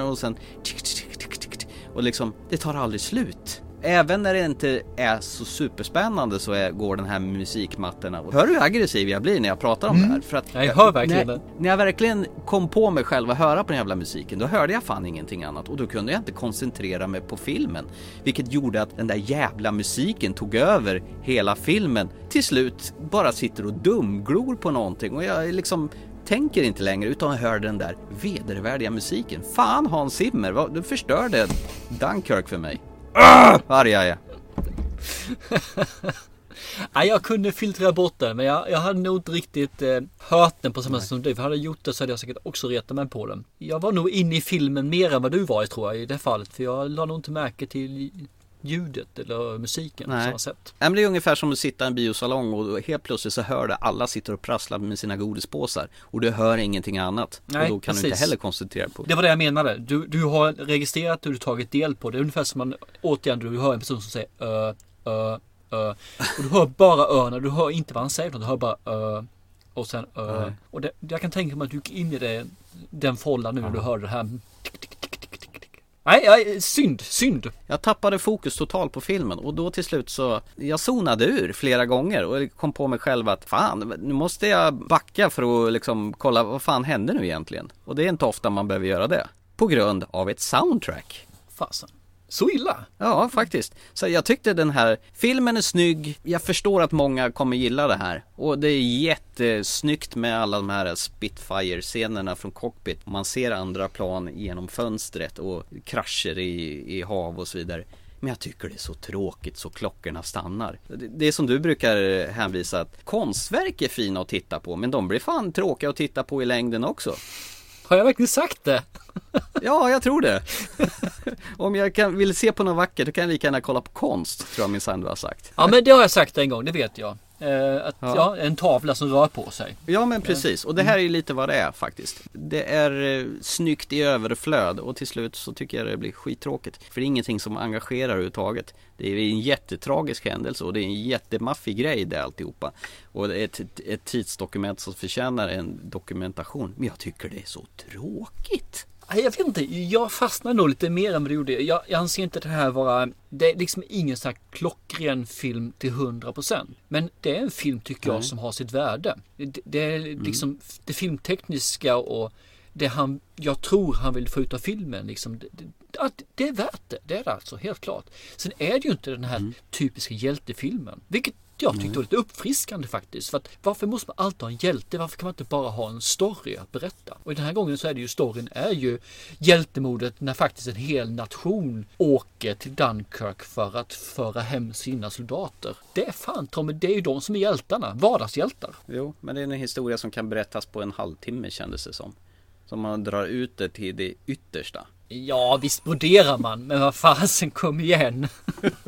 Och sen och liksom, det tar aldrig slut. Även när det inte är så superspännande så är, går den här musikmattorna. Och Hör du hur aggressiv jag blir när jag pratar om Mm. det här? För att Ja, jag hör verkligen när, när jag verkligen kom på mig själv att höra på den jävla musiken, då hörde jag fan ingenting annat. Och då kunde jag inte koncentrera mig på filmen. Vilket gjorde att den där jävla musiken tog över hela filmen. Till slut bara sitter och dumglor på någonting och jag liksom tänker inte längre utan hör den där vedervärdiga musiken. Fan Hans Zimmer, vad- du förstörde Dunkirk för mig. Ah! Arg jag. Nej, jag kunde filtrera bort den men jag, jag hade nog inte riktigt eh, hört den på samma sätt som du. För hade jag gjort det så hade jag säkert också retat mig på den. Jag var nog inne i filmen mer än vad du var i tror jag i det fallet. För jag la nog inte märke till ljudet eller musiken på Nej. samma sätt. Nej, men det är ungefär som att sitta i en biosalong och helt plötsligt så hör du alla sitter och prasslar med sina godispåsar och du hör ingenting annat. Nej, och då kan du inte precis. heller koncentrera på Det var det jag menade. Du, du har registrerat och du tagit del på det. är Ungefär som man återigen du hör en person som säger ö, ö, ö. Och du hör bara öna. Du hör inte vad han säger. Du hör bara ö. Och sen ö. Nej. Och det, jag kan tänka mig att du gick in i det, den fållan nu när du hörde det här. tick, tick, tick. Nej, nej, synd, synd. Jag tappade fokus totalt på filmen och då till slut så Jag zonade ur flera gånger och kom på mig själv att fan, nu måste jag backa för att liksom kolla vad fan hände nu egentligen? Och det är inte ofta man behöver göra det. På grund av ett soundtrack. Fasen. Så illa? Ja, faktiskt. Så jag tyckte den här filmen är snygg. Jag förstår att många kommer gilla det här. Och det är jättesnyggt med alla de här Spitfire-scenerna från cockpit. Man ser andra plan genom fönstret och krascher i, i hav och så vidare. Men jag tycker det är så tråkigt så klockorna stannar. Det, det är som du brukar hänvisa att konstverk är fina att titta på men de blir fan tråkiga att titta på i längden också. Har jag verkligen sagt det? Ja, jag tror det. Om jag kan, vill se på något vackert då kan jag lika gärna kolla på konst, tror jag minsann du har sagt. Ja men det har jag sagt en gång, det vet jag. Eh, att, Ja. ja. en tavla som rör på sig. Ja men precis, och det här är lite vad det är faktiskt. Det är eh, snyggt i överflöd och till slut så tycker jag det blir skittråkigt. För det är ingenting som engagerar överhuvudtaget. Det är en jättetragisk händelse och det är en jättemaffig grej det alltihopa. Och det är ett, ett tidsdokument som förtjänar en dokumentation. Men jag tycker det är så tråkigt. Jag vet inte, jag fastnade nog lite mer än vad du gjorde. Jag, jag anser inte det här vara, det är liksom ingen sån här klockren film till 100%. Men det är en film tycker jag Nej. som har sitt värde. Det, det är liksom det filmtekniska och det han, jag tror han vill få ut av filmen. Liksom, det, det, det är värt det, det är det alltså, helt klart. Sen är det ju inte den här typiska hjältefilmen. Vilket jag tyckte var lite uppfriskande faktiskt. För att varför måste man alltid ha en hjälte? Varför kan man inte bara ha en story att berätta? Och den här gången så är det ju storyn är ju hjältemodet när faktiskt en hel nation åker till Dunkirk för att föra hem sina soldater. Det är fan Tommy, det är ju de som är hjältarna. Vardagshjältar. Jo, men det är en historia som kan berättas på en halvtimme kändes det som. Som man drar ut det till det yttersta. Ja, visst broderar man, men vad fasen kom igen.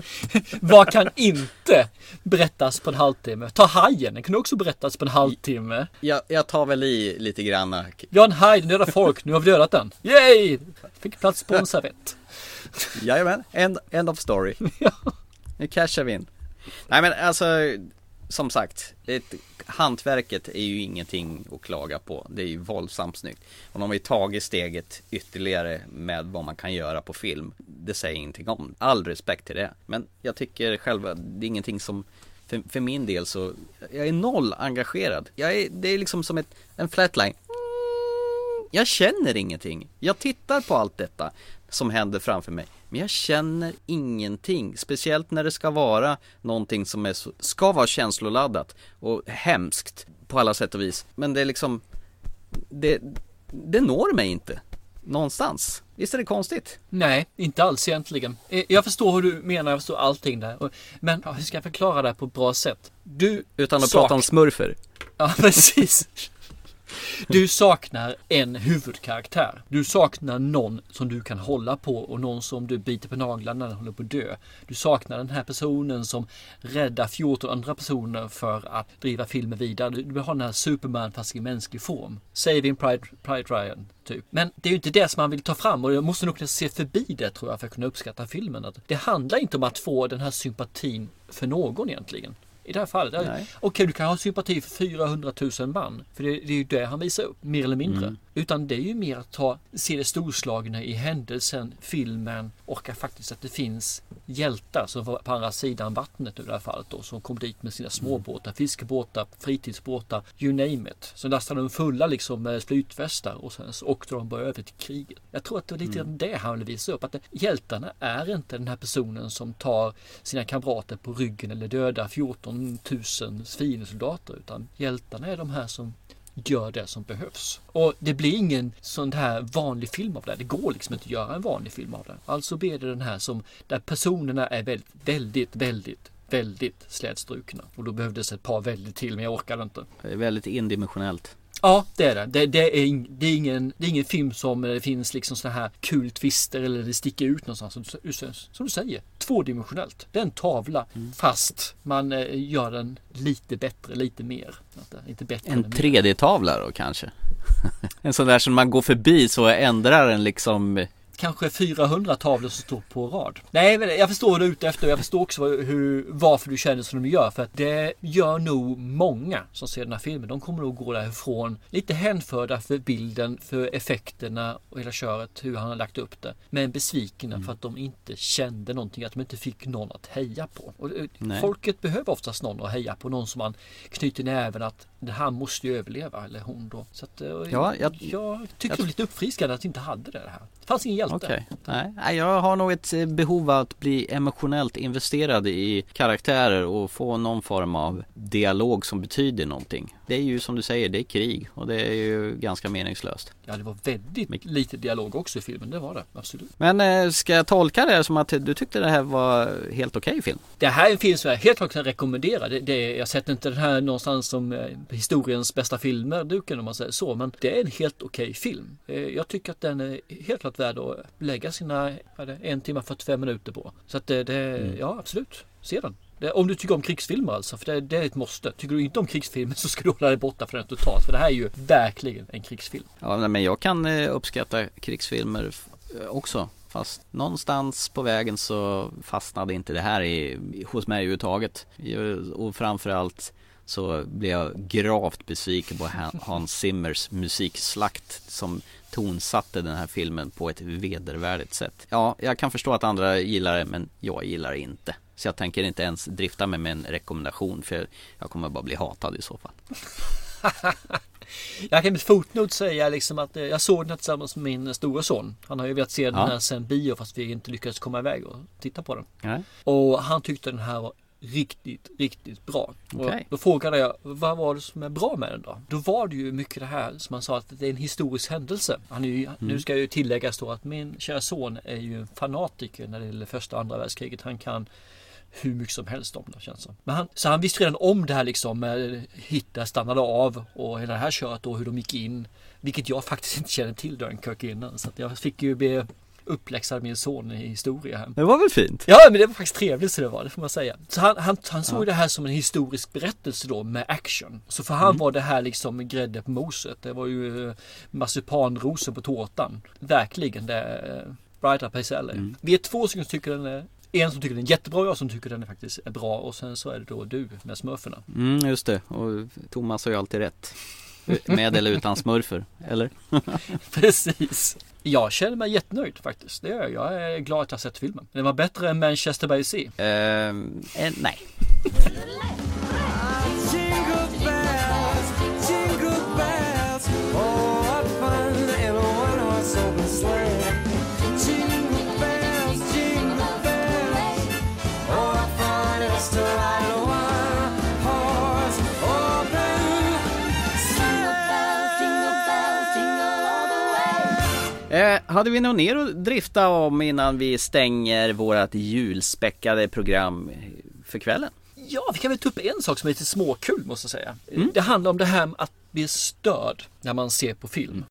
vad kan inte berättas på en halvtimme? Ta hajen, den kan också berättas på en halvtimme. Jag, jag tar väl i lite granna. Vi har en haj, den dödar folk, nu har vi dödat den. Yay! Fick plats på en servett. Jajamän, end, end of story. Nu cashar vi in. Nej men alltså, som sagt, ett, hantverket är ju ingenting att klaga på. Det är ju våldsamt snyggt. Och de har ju tagit steget ytterligare med vad man kan göra på film. Det säger ingenting om. All respekt till det. Men jag tycker själva, det är ingenting som för, för min del så, jag är noll engagerad. Jag är, det är liksom som ett, en flatline. Mm, jag känner ingenting. Jag tittar på allt detta som händer framför mig. Men jag känner ingenting. Speciellt när det ska vara någonting som är så, ska vara känsloladdat och hemskt på alla sätt och vis. Men det är liksom, det, det når mig inte. Någonstans. Visst är det konstigt? Nej, inte alls egentligen. Eh, Jag förstår hur du menar, jag förstår allting där. Men ja, hur ska jag förklara det här på ett bra sätt? Du Utan att sak- prata om smurfer. Ja, precis. Du saknar en huvudkaraktär. Du saknar någon som du kan hålla på och någon som du biter på naglarna när den håller på att dö. Du saknar den här personen som räddar 14 andra personer för att driva filmen vidare. Du vill ha den här Superman fast i mänsklig form. Saving Pride, Pride Ryan, typ. Men det är ju inte det som man vill ta fram och jag måste nog kunna se förbi det tror jag för att kunna uppskatta filmen. Att det handlar inte om att få den här sympatin för någon egentligen. I det här fallet. Okej, du kan ha sympati för 400 000 man. För det, det är ju det han visar upp, mer eller mindre. Mm. Utan det är ju mer att ta, se det storslagna i händelsen, filmen och att faktiskt att det finns hjältar som var på andra sidan vattnet i det här fallet då. Som kom dit med sina småbåtar, fiskebåtar, fritidsbåtar, you name it. Så lastade de fulla liksom med flytvästar och sen så åkte de bara över till kriget. Jag tror att det var lite Mm. det han ville visa upp. Att det, hjältarna är inte den här personen som tar sina kamrater på ryggen eller dödar 14 000 fiendesoldater. Utan hjältarna är de här som gör det som behövs. Och det blir ingen sån här vanlig film av det. Det går liksom inte att göra en vanlig film av det. Alltså blir det den här som där personerna är väldigt, väldigt, väldigt, väldigt slätstrukna. Och då behövdes ett par väldigt till men jag orkade inte. Det är väldigt indimensionellt. Ja, det är det. Det, det, är, det, är ingen, det är ingen film som det finns liksom såna här kul twister eller det sticker ut någonstans. Som du- säger, tvådimensionellt. Det är en tavla fast man eh, gör den lite bättre, lite mer. Det- Inte bättre En men mer. 3D-tavla då kanske? en sån där som man går förbi så ändrar den liksom kanske 400 tavlor som står på rad. Nej, men jag förstår vad du är ute efter. Jag förstår också hur, varför du känner som du gör. För att det gör nog många som ser den här filmen. De kommer nog gå därifrån lite hänförda för bilden, för effekterna och hela köret, hur han har lagt upp det. Men besvikna för att de inte kände någonting, att de inte fick någon att heja på. Och eh, Nej. folket behöver oftast någon att heja på, någon som man knyter näven att han måste ju överleva, eller hon då. Så att, eh, Ja, jag, jag- tycker jag- det var lite uppfriskande att inte hade det här. Det fanns ingen hjälte. Nej, nej, jag har nog ett eh, behov av att bli emotionellt investerad i karaktärer och få någon form av dialog som betyder någonting. Det är ju som du säger, det är krig och det är ju ganska meningslöst. Ja, det var väldigt lite dialog också i filmen, det var det. Absolut. Men eh, ska jag tolka det som att du tyckte det här var helt okej film? Det här är en film som jag helt klart kan rekommendera. Det, det, jag sätter inte den här någonstans som eh, historiens bästa filmer, duken om man säger så. Men det är en helt okej film. Eh, Jag tycker att den är helt klart värd att lägga sina vad är det, en timme 45 minuter på. Så att det, det Mm. ja absolut, se den. Det, om du tycker om krigsfilmer alltså, för det, det är ett måste. Tycker du inte om krigsfilmer så ska du hålla dig borta från den totalt. För det här är ju verkligen en krigsfilm. Ja, men jag kan eh, uppskatta krigsfilmer eh, också. Fast någonstans på vägen så fastnade inte det här i, hos mig överhuvudtaget. Och framförallt så blev jag gravt besviken på Hans Zimmers musikslakt som tonsatte den här filmen på ett vedervärdigt sätt. Ja, jag kan förstå att andra gillar det, men jag gillar det inte. Så jag tänker inte ens drifta mig med en rekommendation för jag kommer bara bli hatad i så fall. Jag kan med fotnot säga liksom att eh, jag såg den tillsammans med min stora son. Han har ju velat se den Ja. här sen bio fast vi inte lyckades komma iväg och titta på den. Nej. Och han tyckte den här var riktigt, riktigt bra. Okej. Och då frågade jag, vad var det som är bra med den då? Då var det ju mycket det här som han sa att det är en historisk händelse. Han är ju, Nu ska jag ju tilläggas då att min kära son är ju en fanatiker när det gäller första och andra världskriget. Han kan hur mycket som helst om det känns som. Men han, så han visste redan om det här liksom med Hitler stannade av och hela det här köret och hur de gick in. Vilket jag faktiskt inte kände till Dunkirk innan. Så att jag fick ju bli uppläxad min son i historia här. Det var väl fint? Ja, men det var faktiskt trevligt så det var, det får man säga. Så han, han, han såg Ja. det här som en historisk berättelse då med action. Så för han Mm. var det här liksom grädde på moset. Det var ju eh, marsipanrosor på tårtan. Verkligen det eh, right up his alley. Mm. Vi är två stycken som tycker den är en som tycker den är jättebra och jag som tycker den är faktiskt är bra och sen så är det då du med smurfarna. Mm, just det. Och Thomas har ju alltid rätt. Med eller utan smurfer, eller? Precis. Jag känner mig jättenöjd faktiskt. Det gör jag. Jag är glad att jag sett filmen. Den var bättre än Manchester by the Sea. Ehm, eh, nej. Jingle bells, jingle bells, oh Eh, hade vi något mer att drifta om innan vi stänger vårat julspäckade program för kvällen? Ja, vi kan väl ta upp en sak som är lite småkul måste jag säga. Det handlar om det här att bli störd när man ser på film.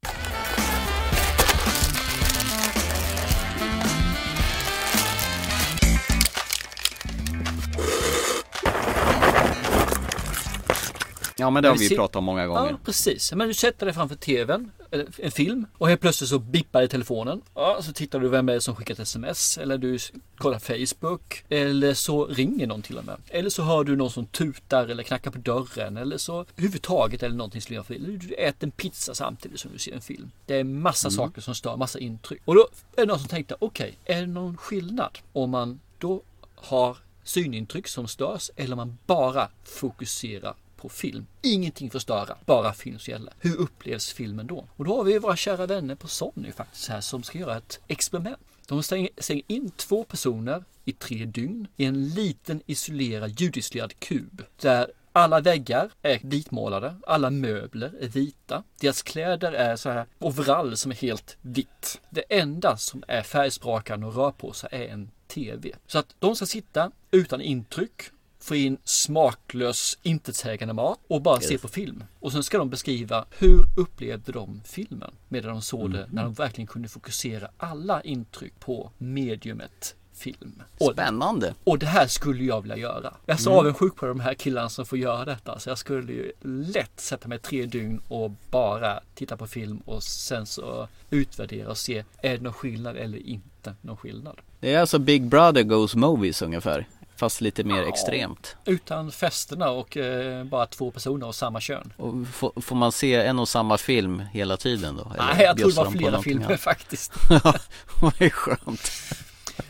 Ja men det har vi se- pratat om många gånger. Ja, precis. Men du sätter dig framför TVn, eller en film och helt plötsligt så bippar det i telefonen. Ja, så tittar du vem det är som skickat sms eller du kollar Facebook eller så ringer någon till och med. Eller så hör du någon som tutar eller knackar på dörren eller så överhuvudtaget eller någonting gör fel. Eller du äter en pizza samtidigt som du ser en film. Det är massa Mm. saker som stör, massa intryck. Och då är det någon som tänkte, okej, är det någon skillnad om man då har synintryck som störs eller om man bara fokuserar på film. Ingenting förstöra, bara film som gäller. Hur upplevs filmen då? Och då har vi våra kära vänner på Sony faktiskt här som ska göra ett experiment. De stänger, stänger in två personer i tre dygn i en liten isolerad, ljudisolerad kub där alla väggar är vitmålade, alla möbler är vita. Deras kläder är så här overall som är helt vitt. Det enda som är färgsprakande och rör på sig är en TV. Så att de ska sitta utan intryck, få in smaklös, intetsägande mat och bara se Yes. på film. Och sen ska de beskriva hur upplevde de filmen medan de såg det när de verkligen kunde fokusera alla intryck på mediumet film. Spännande. och det här skulle jag vilja göra. Jag är så Mm. avundsjuk på de här killarna som får göra detta. Så jag skulle ju lätt sätta mig tre dygn och bara titta på film och sen så utvärdera och se är det någon skillnad eller inte någon skillnad. Det är alltså Big Brother Goes Movies ungefär. Fast lite mer Ja. extremt. Utan festerna och eh, bara två personer av samma kön. Och får, får man se en och samma film hela tiden då? Eller Nej, jag tror det var de flera filmer annat? faktiskt. Ja, vad är skönt.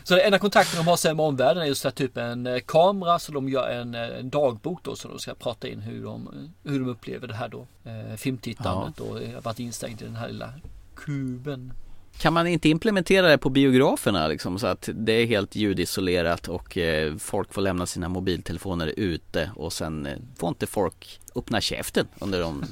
Så det enda kontakten de har sen med omvärlden är just här, typ en eh, kamera så de gör en, eh, en dagbok då så de ska prata in hur de, hur de upplever det här då. Eh, filmtittandet och eh, varit instängd i den här lilla kuben. Kan man inte implementera det på biograferna liksom så att det är helt ljudisolerat och eh, folk får lämna sina mobiltelefoner ute och sen eh, får inte folk öppna käften under de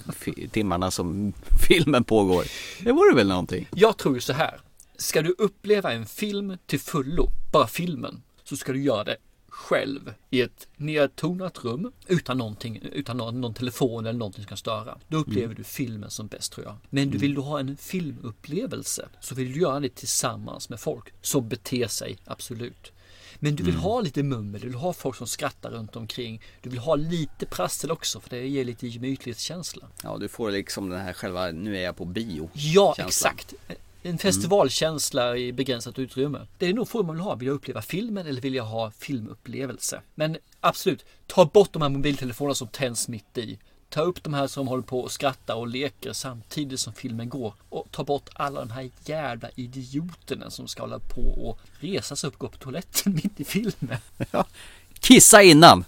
timmarna som filmen pågår. Det vore väl någonting? Jag tror ju så här. Ska du uppleva en film till fullo, bara filmen, så ska du göra det själv i ett nedtonat rum utan någonting, utan någon, någon telefon eller någonting som kan störa. Då upplever Mm. du filmen som bäst tror jag. Men du vill du ha en filmupplevelse så vill du göra det tillsammans med folk som beter sig, absolut. Men du vill Mm. ha lite mummel, du vill ha folk som skrattar runt omkring. Du vill ha lite prassel också för det ger lite gemytlighetskänsla. Ja, du får liksom den här själva, nu är jag på bio. Ja, exakt. En festivalkänsla i begränsat utrymme. Det är nog frågan man vill ha. Vill jag uppleva filmen eller vill jag ha filmupplevelse? Men absolut, ta bort de här mobiltelefonerna som tänds mitt i. Ta upp de här som håller på och skrattar och leker samtidigt som filmen går. Och ta bort alla de här jävla idioterna som ska hålla på och resa sig upp och gå på toaletten mitt i filmen. Kissa innan!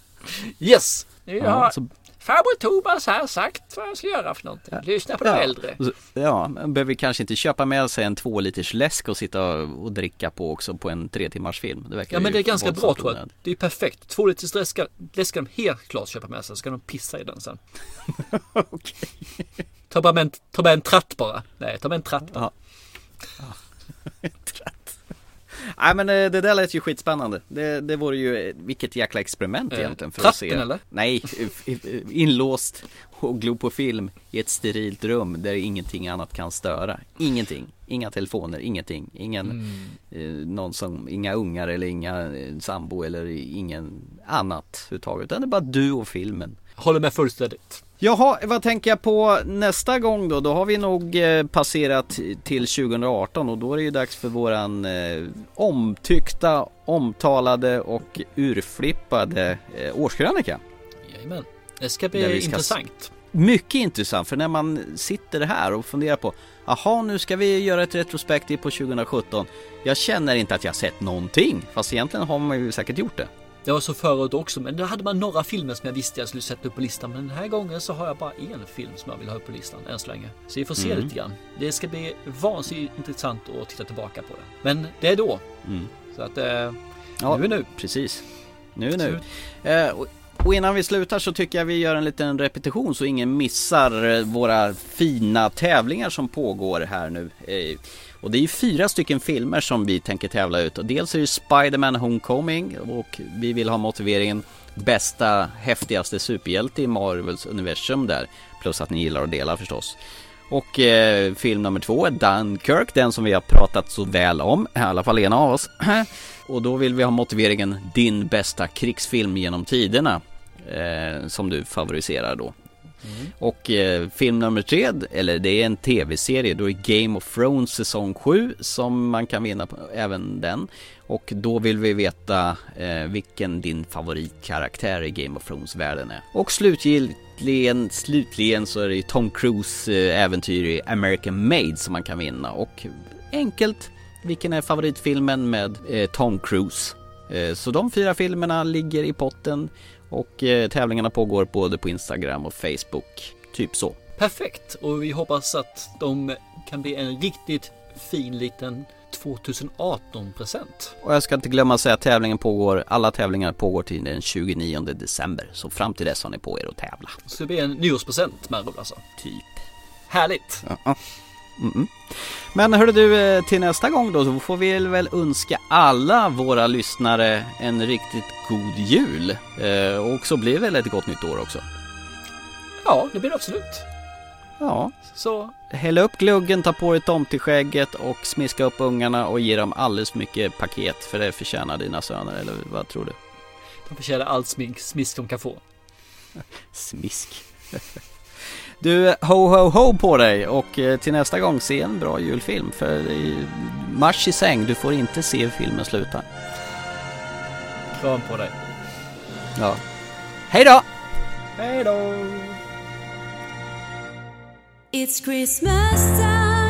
Yes! Ja, har så- farbror Thomas här sagt vad jag ska göra för någonting. Lyssna på de äldre. Så- Ja, man behöver kanske inte köpa med sig en två liters läsk och sitta och dricka på också på en tre timmars film. Det verkar Ja men det är ganska bra tror jag. Det är perfekt. Två liters läsk läsk ska de helt klart köpa med sig. Ska de pissa i den sen. Ta bara med en, ta med en tratt bara. Nej, ta med en tratt bara. Nej men eh, det där lät ju skitspännande. Det, det vore ju, eh, vilket jäkla experiment Eh, egentligen för att tratten, se. eller? Nej, inlåst och glo på film i ett sterilt rum där ingenting annat kan störa. Ingenting. Inga telefoner, ingenting. Ingen, Mm. eh, någon som, inga ungar eller inga eh, sambo eller ingen annat överhuvudtaget. Utan det är bara du och filmen. Håller med fullständigt. Jaha, vad tänker jag på nästa gång då? Då har vi nog eh, passerat till 2018 och då är det ju dags för våran eh, omtyckta, omtalade och urflippade eh, årskrönika. Jajamän. Det ska bli ska intressant. Mycket intressant för när man sitter här och funderar på Jaha, nu ska vi göra ett retrospektiv på 2017 Jag känner inte att jag sett någonting Fast egentligen har man ju säkert gjort det Det var så förut också, men då hade man några filmer som jag visste jag skulle sätta upp på listan. Men den här gången så har jag bara en film som jag vill ha upp på listan än så länge. Så vi får se Mm. lite grann. Det ska bli vansinnigt intressant att titta tillbaka på det. Men det är då. Mm. Så att eh, Ja, nu är nu. Precis Nu är nu eh, och, och innan vi slutar så tycker jag vi gör en liten repetition så ingen missar våra fina tävlingar som pågår här nu eh, och det är ju fyra stycken filmer som vi tänker tävla ut. Och dels är det Spider-Man Homecoming och vi vill ha motiveringen bästa, häftigaste superhjälte i Marvels universum där. Plus att ni gillar att dela förstås. Och eh, film nummer två är Dunkirk, den som vi har pratat så väl om, i alla fall en av oss. Och då vill vi ha motiveringen din bästa krigsfilm genom tiderna. Eh, som du favoriserar då. Mm. Och eh, film nummer tre, eller det är en tv-serie, då är Game of Thrones säsong 7 som man kan vinna på, även den. Och då vill vi veta eh, vilken din favoritkaraktär i Game of Thrones-världen är. Och slutligen, slutligen så är det ju Tom Cruise eh, äventyr i American Made som man kan vinna. Och enkelt, vilken är favoritfilmen med eh, Tom Cruise? Eh, så de fyra filmerna ligger i potten och eh, tävlingarna pågår både på Instagram och Facebook. Typ så. Perfekt! Och vi hoppas att de kan bli en riktigt fin liten 2018-present. Och jag ska inte glömma att säga att tävlingen pågår, alla tävlingar pågår till den 29 december. Så fram till dess har ni på er att tävla. Så det blir en nyårspresent med alltså. Typ. Härligt! Ja. Mm. Men hörru du, eh, till nästa gång då så får vi väl önska alla våra lyssnare en riktigt god jul. Eh, och så blir det väl ett gott nytt år också. Ja, det blir det absolut. Ja. Så Häll upp gluggen, ta på dig tomteskägget och smiska upp ungarna och ge dem alldeles för mycket paket för det förtjänar dina söner, eller vad tror du? de förtjänar allt smink, smisk de kan få. Smisk. Du, ho ho ho på dig och eh, till nästa gång se en bra julfilm för i marsch i säng, du får inte se hur filmen slutar. Kram på dig. Ja. Hej då! Hej då! It's Christmas time.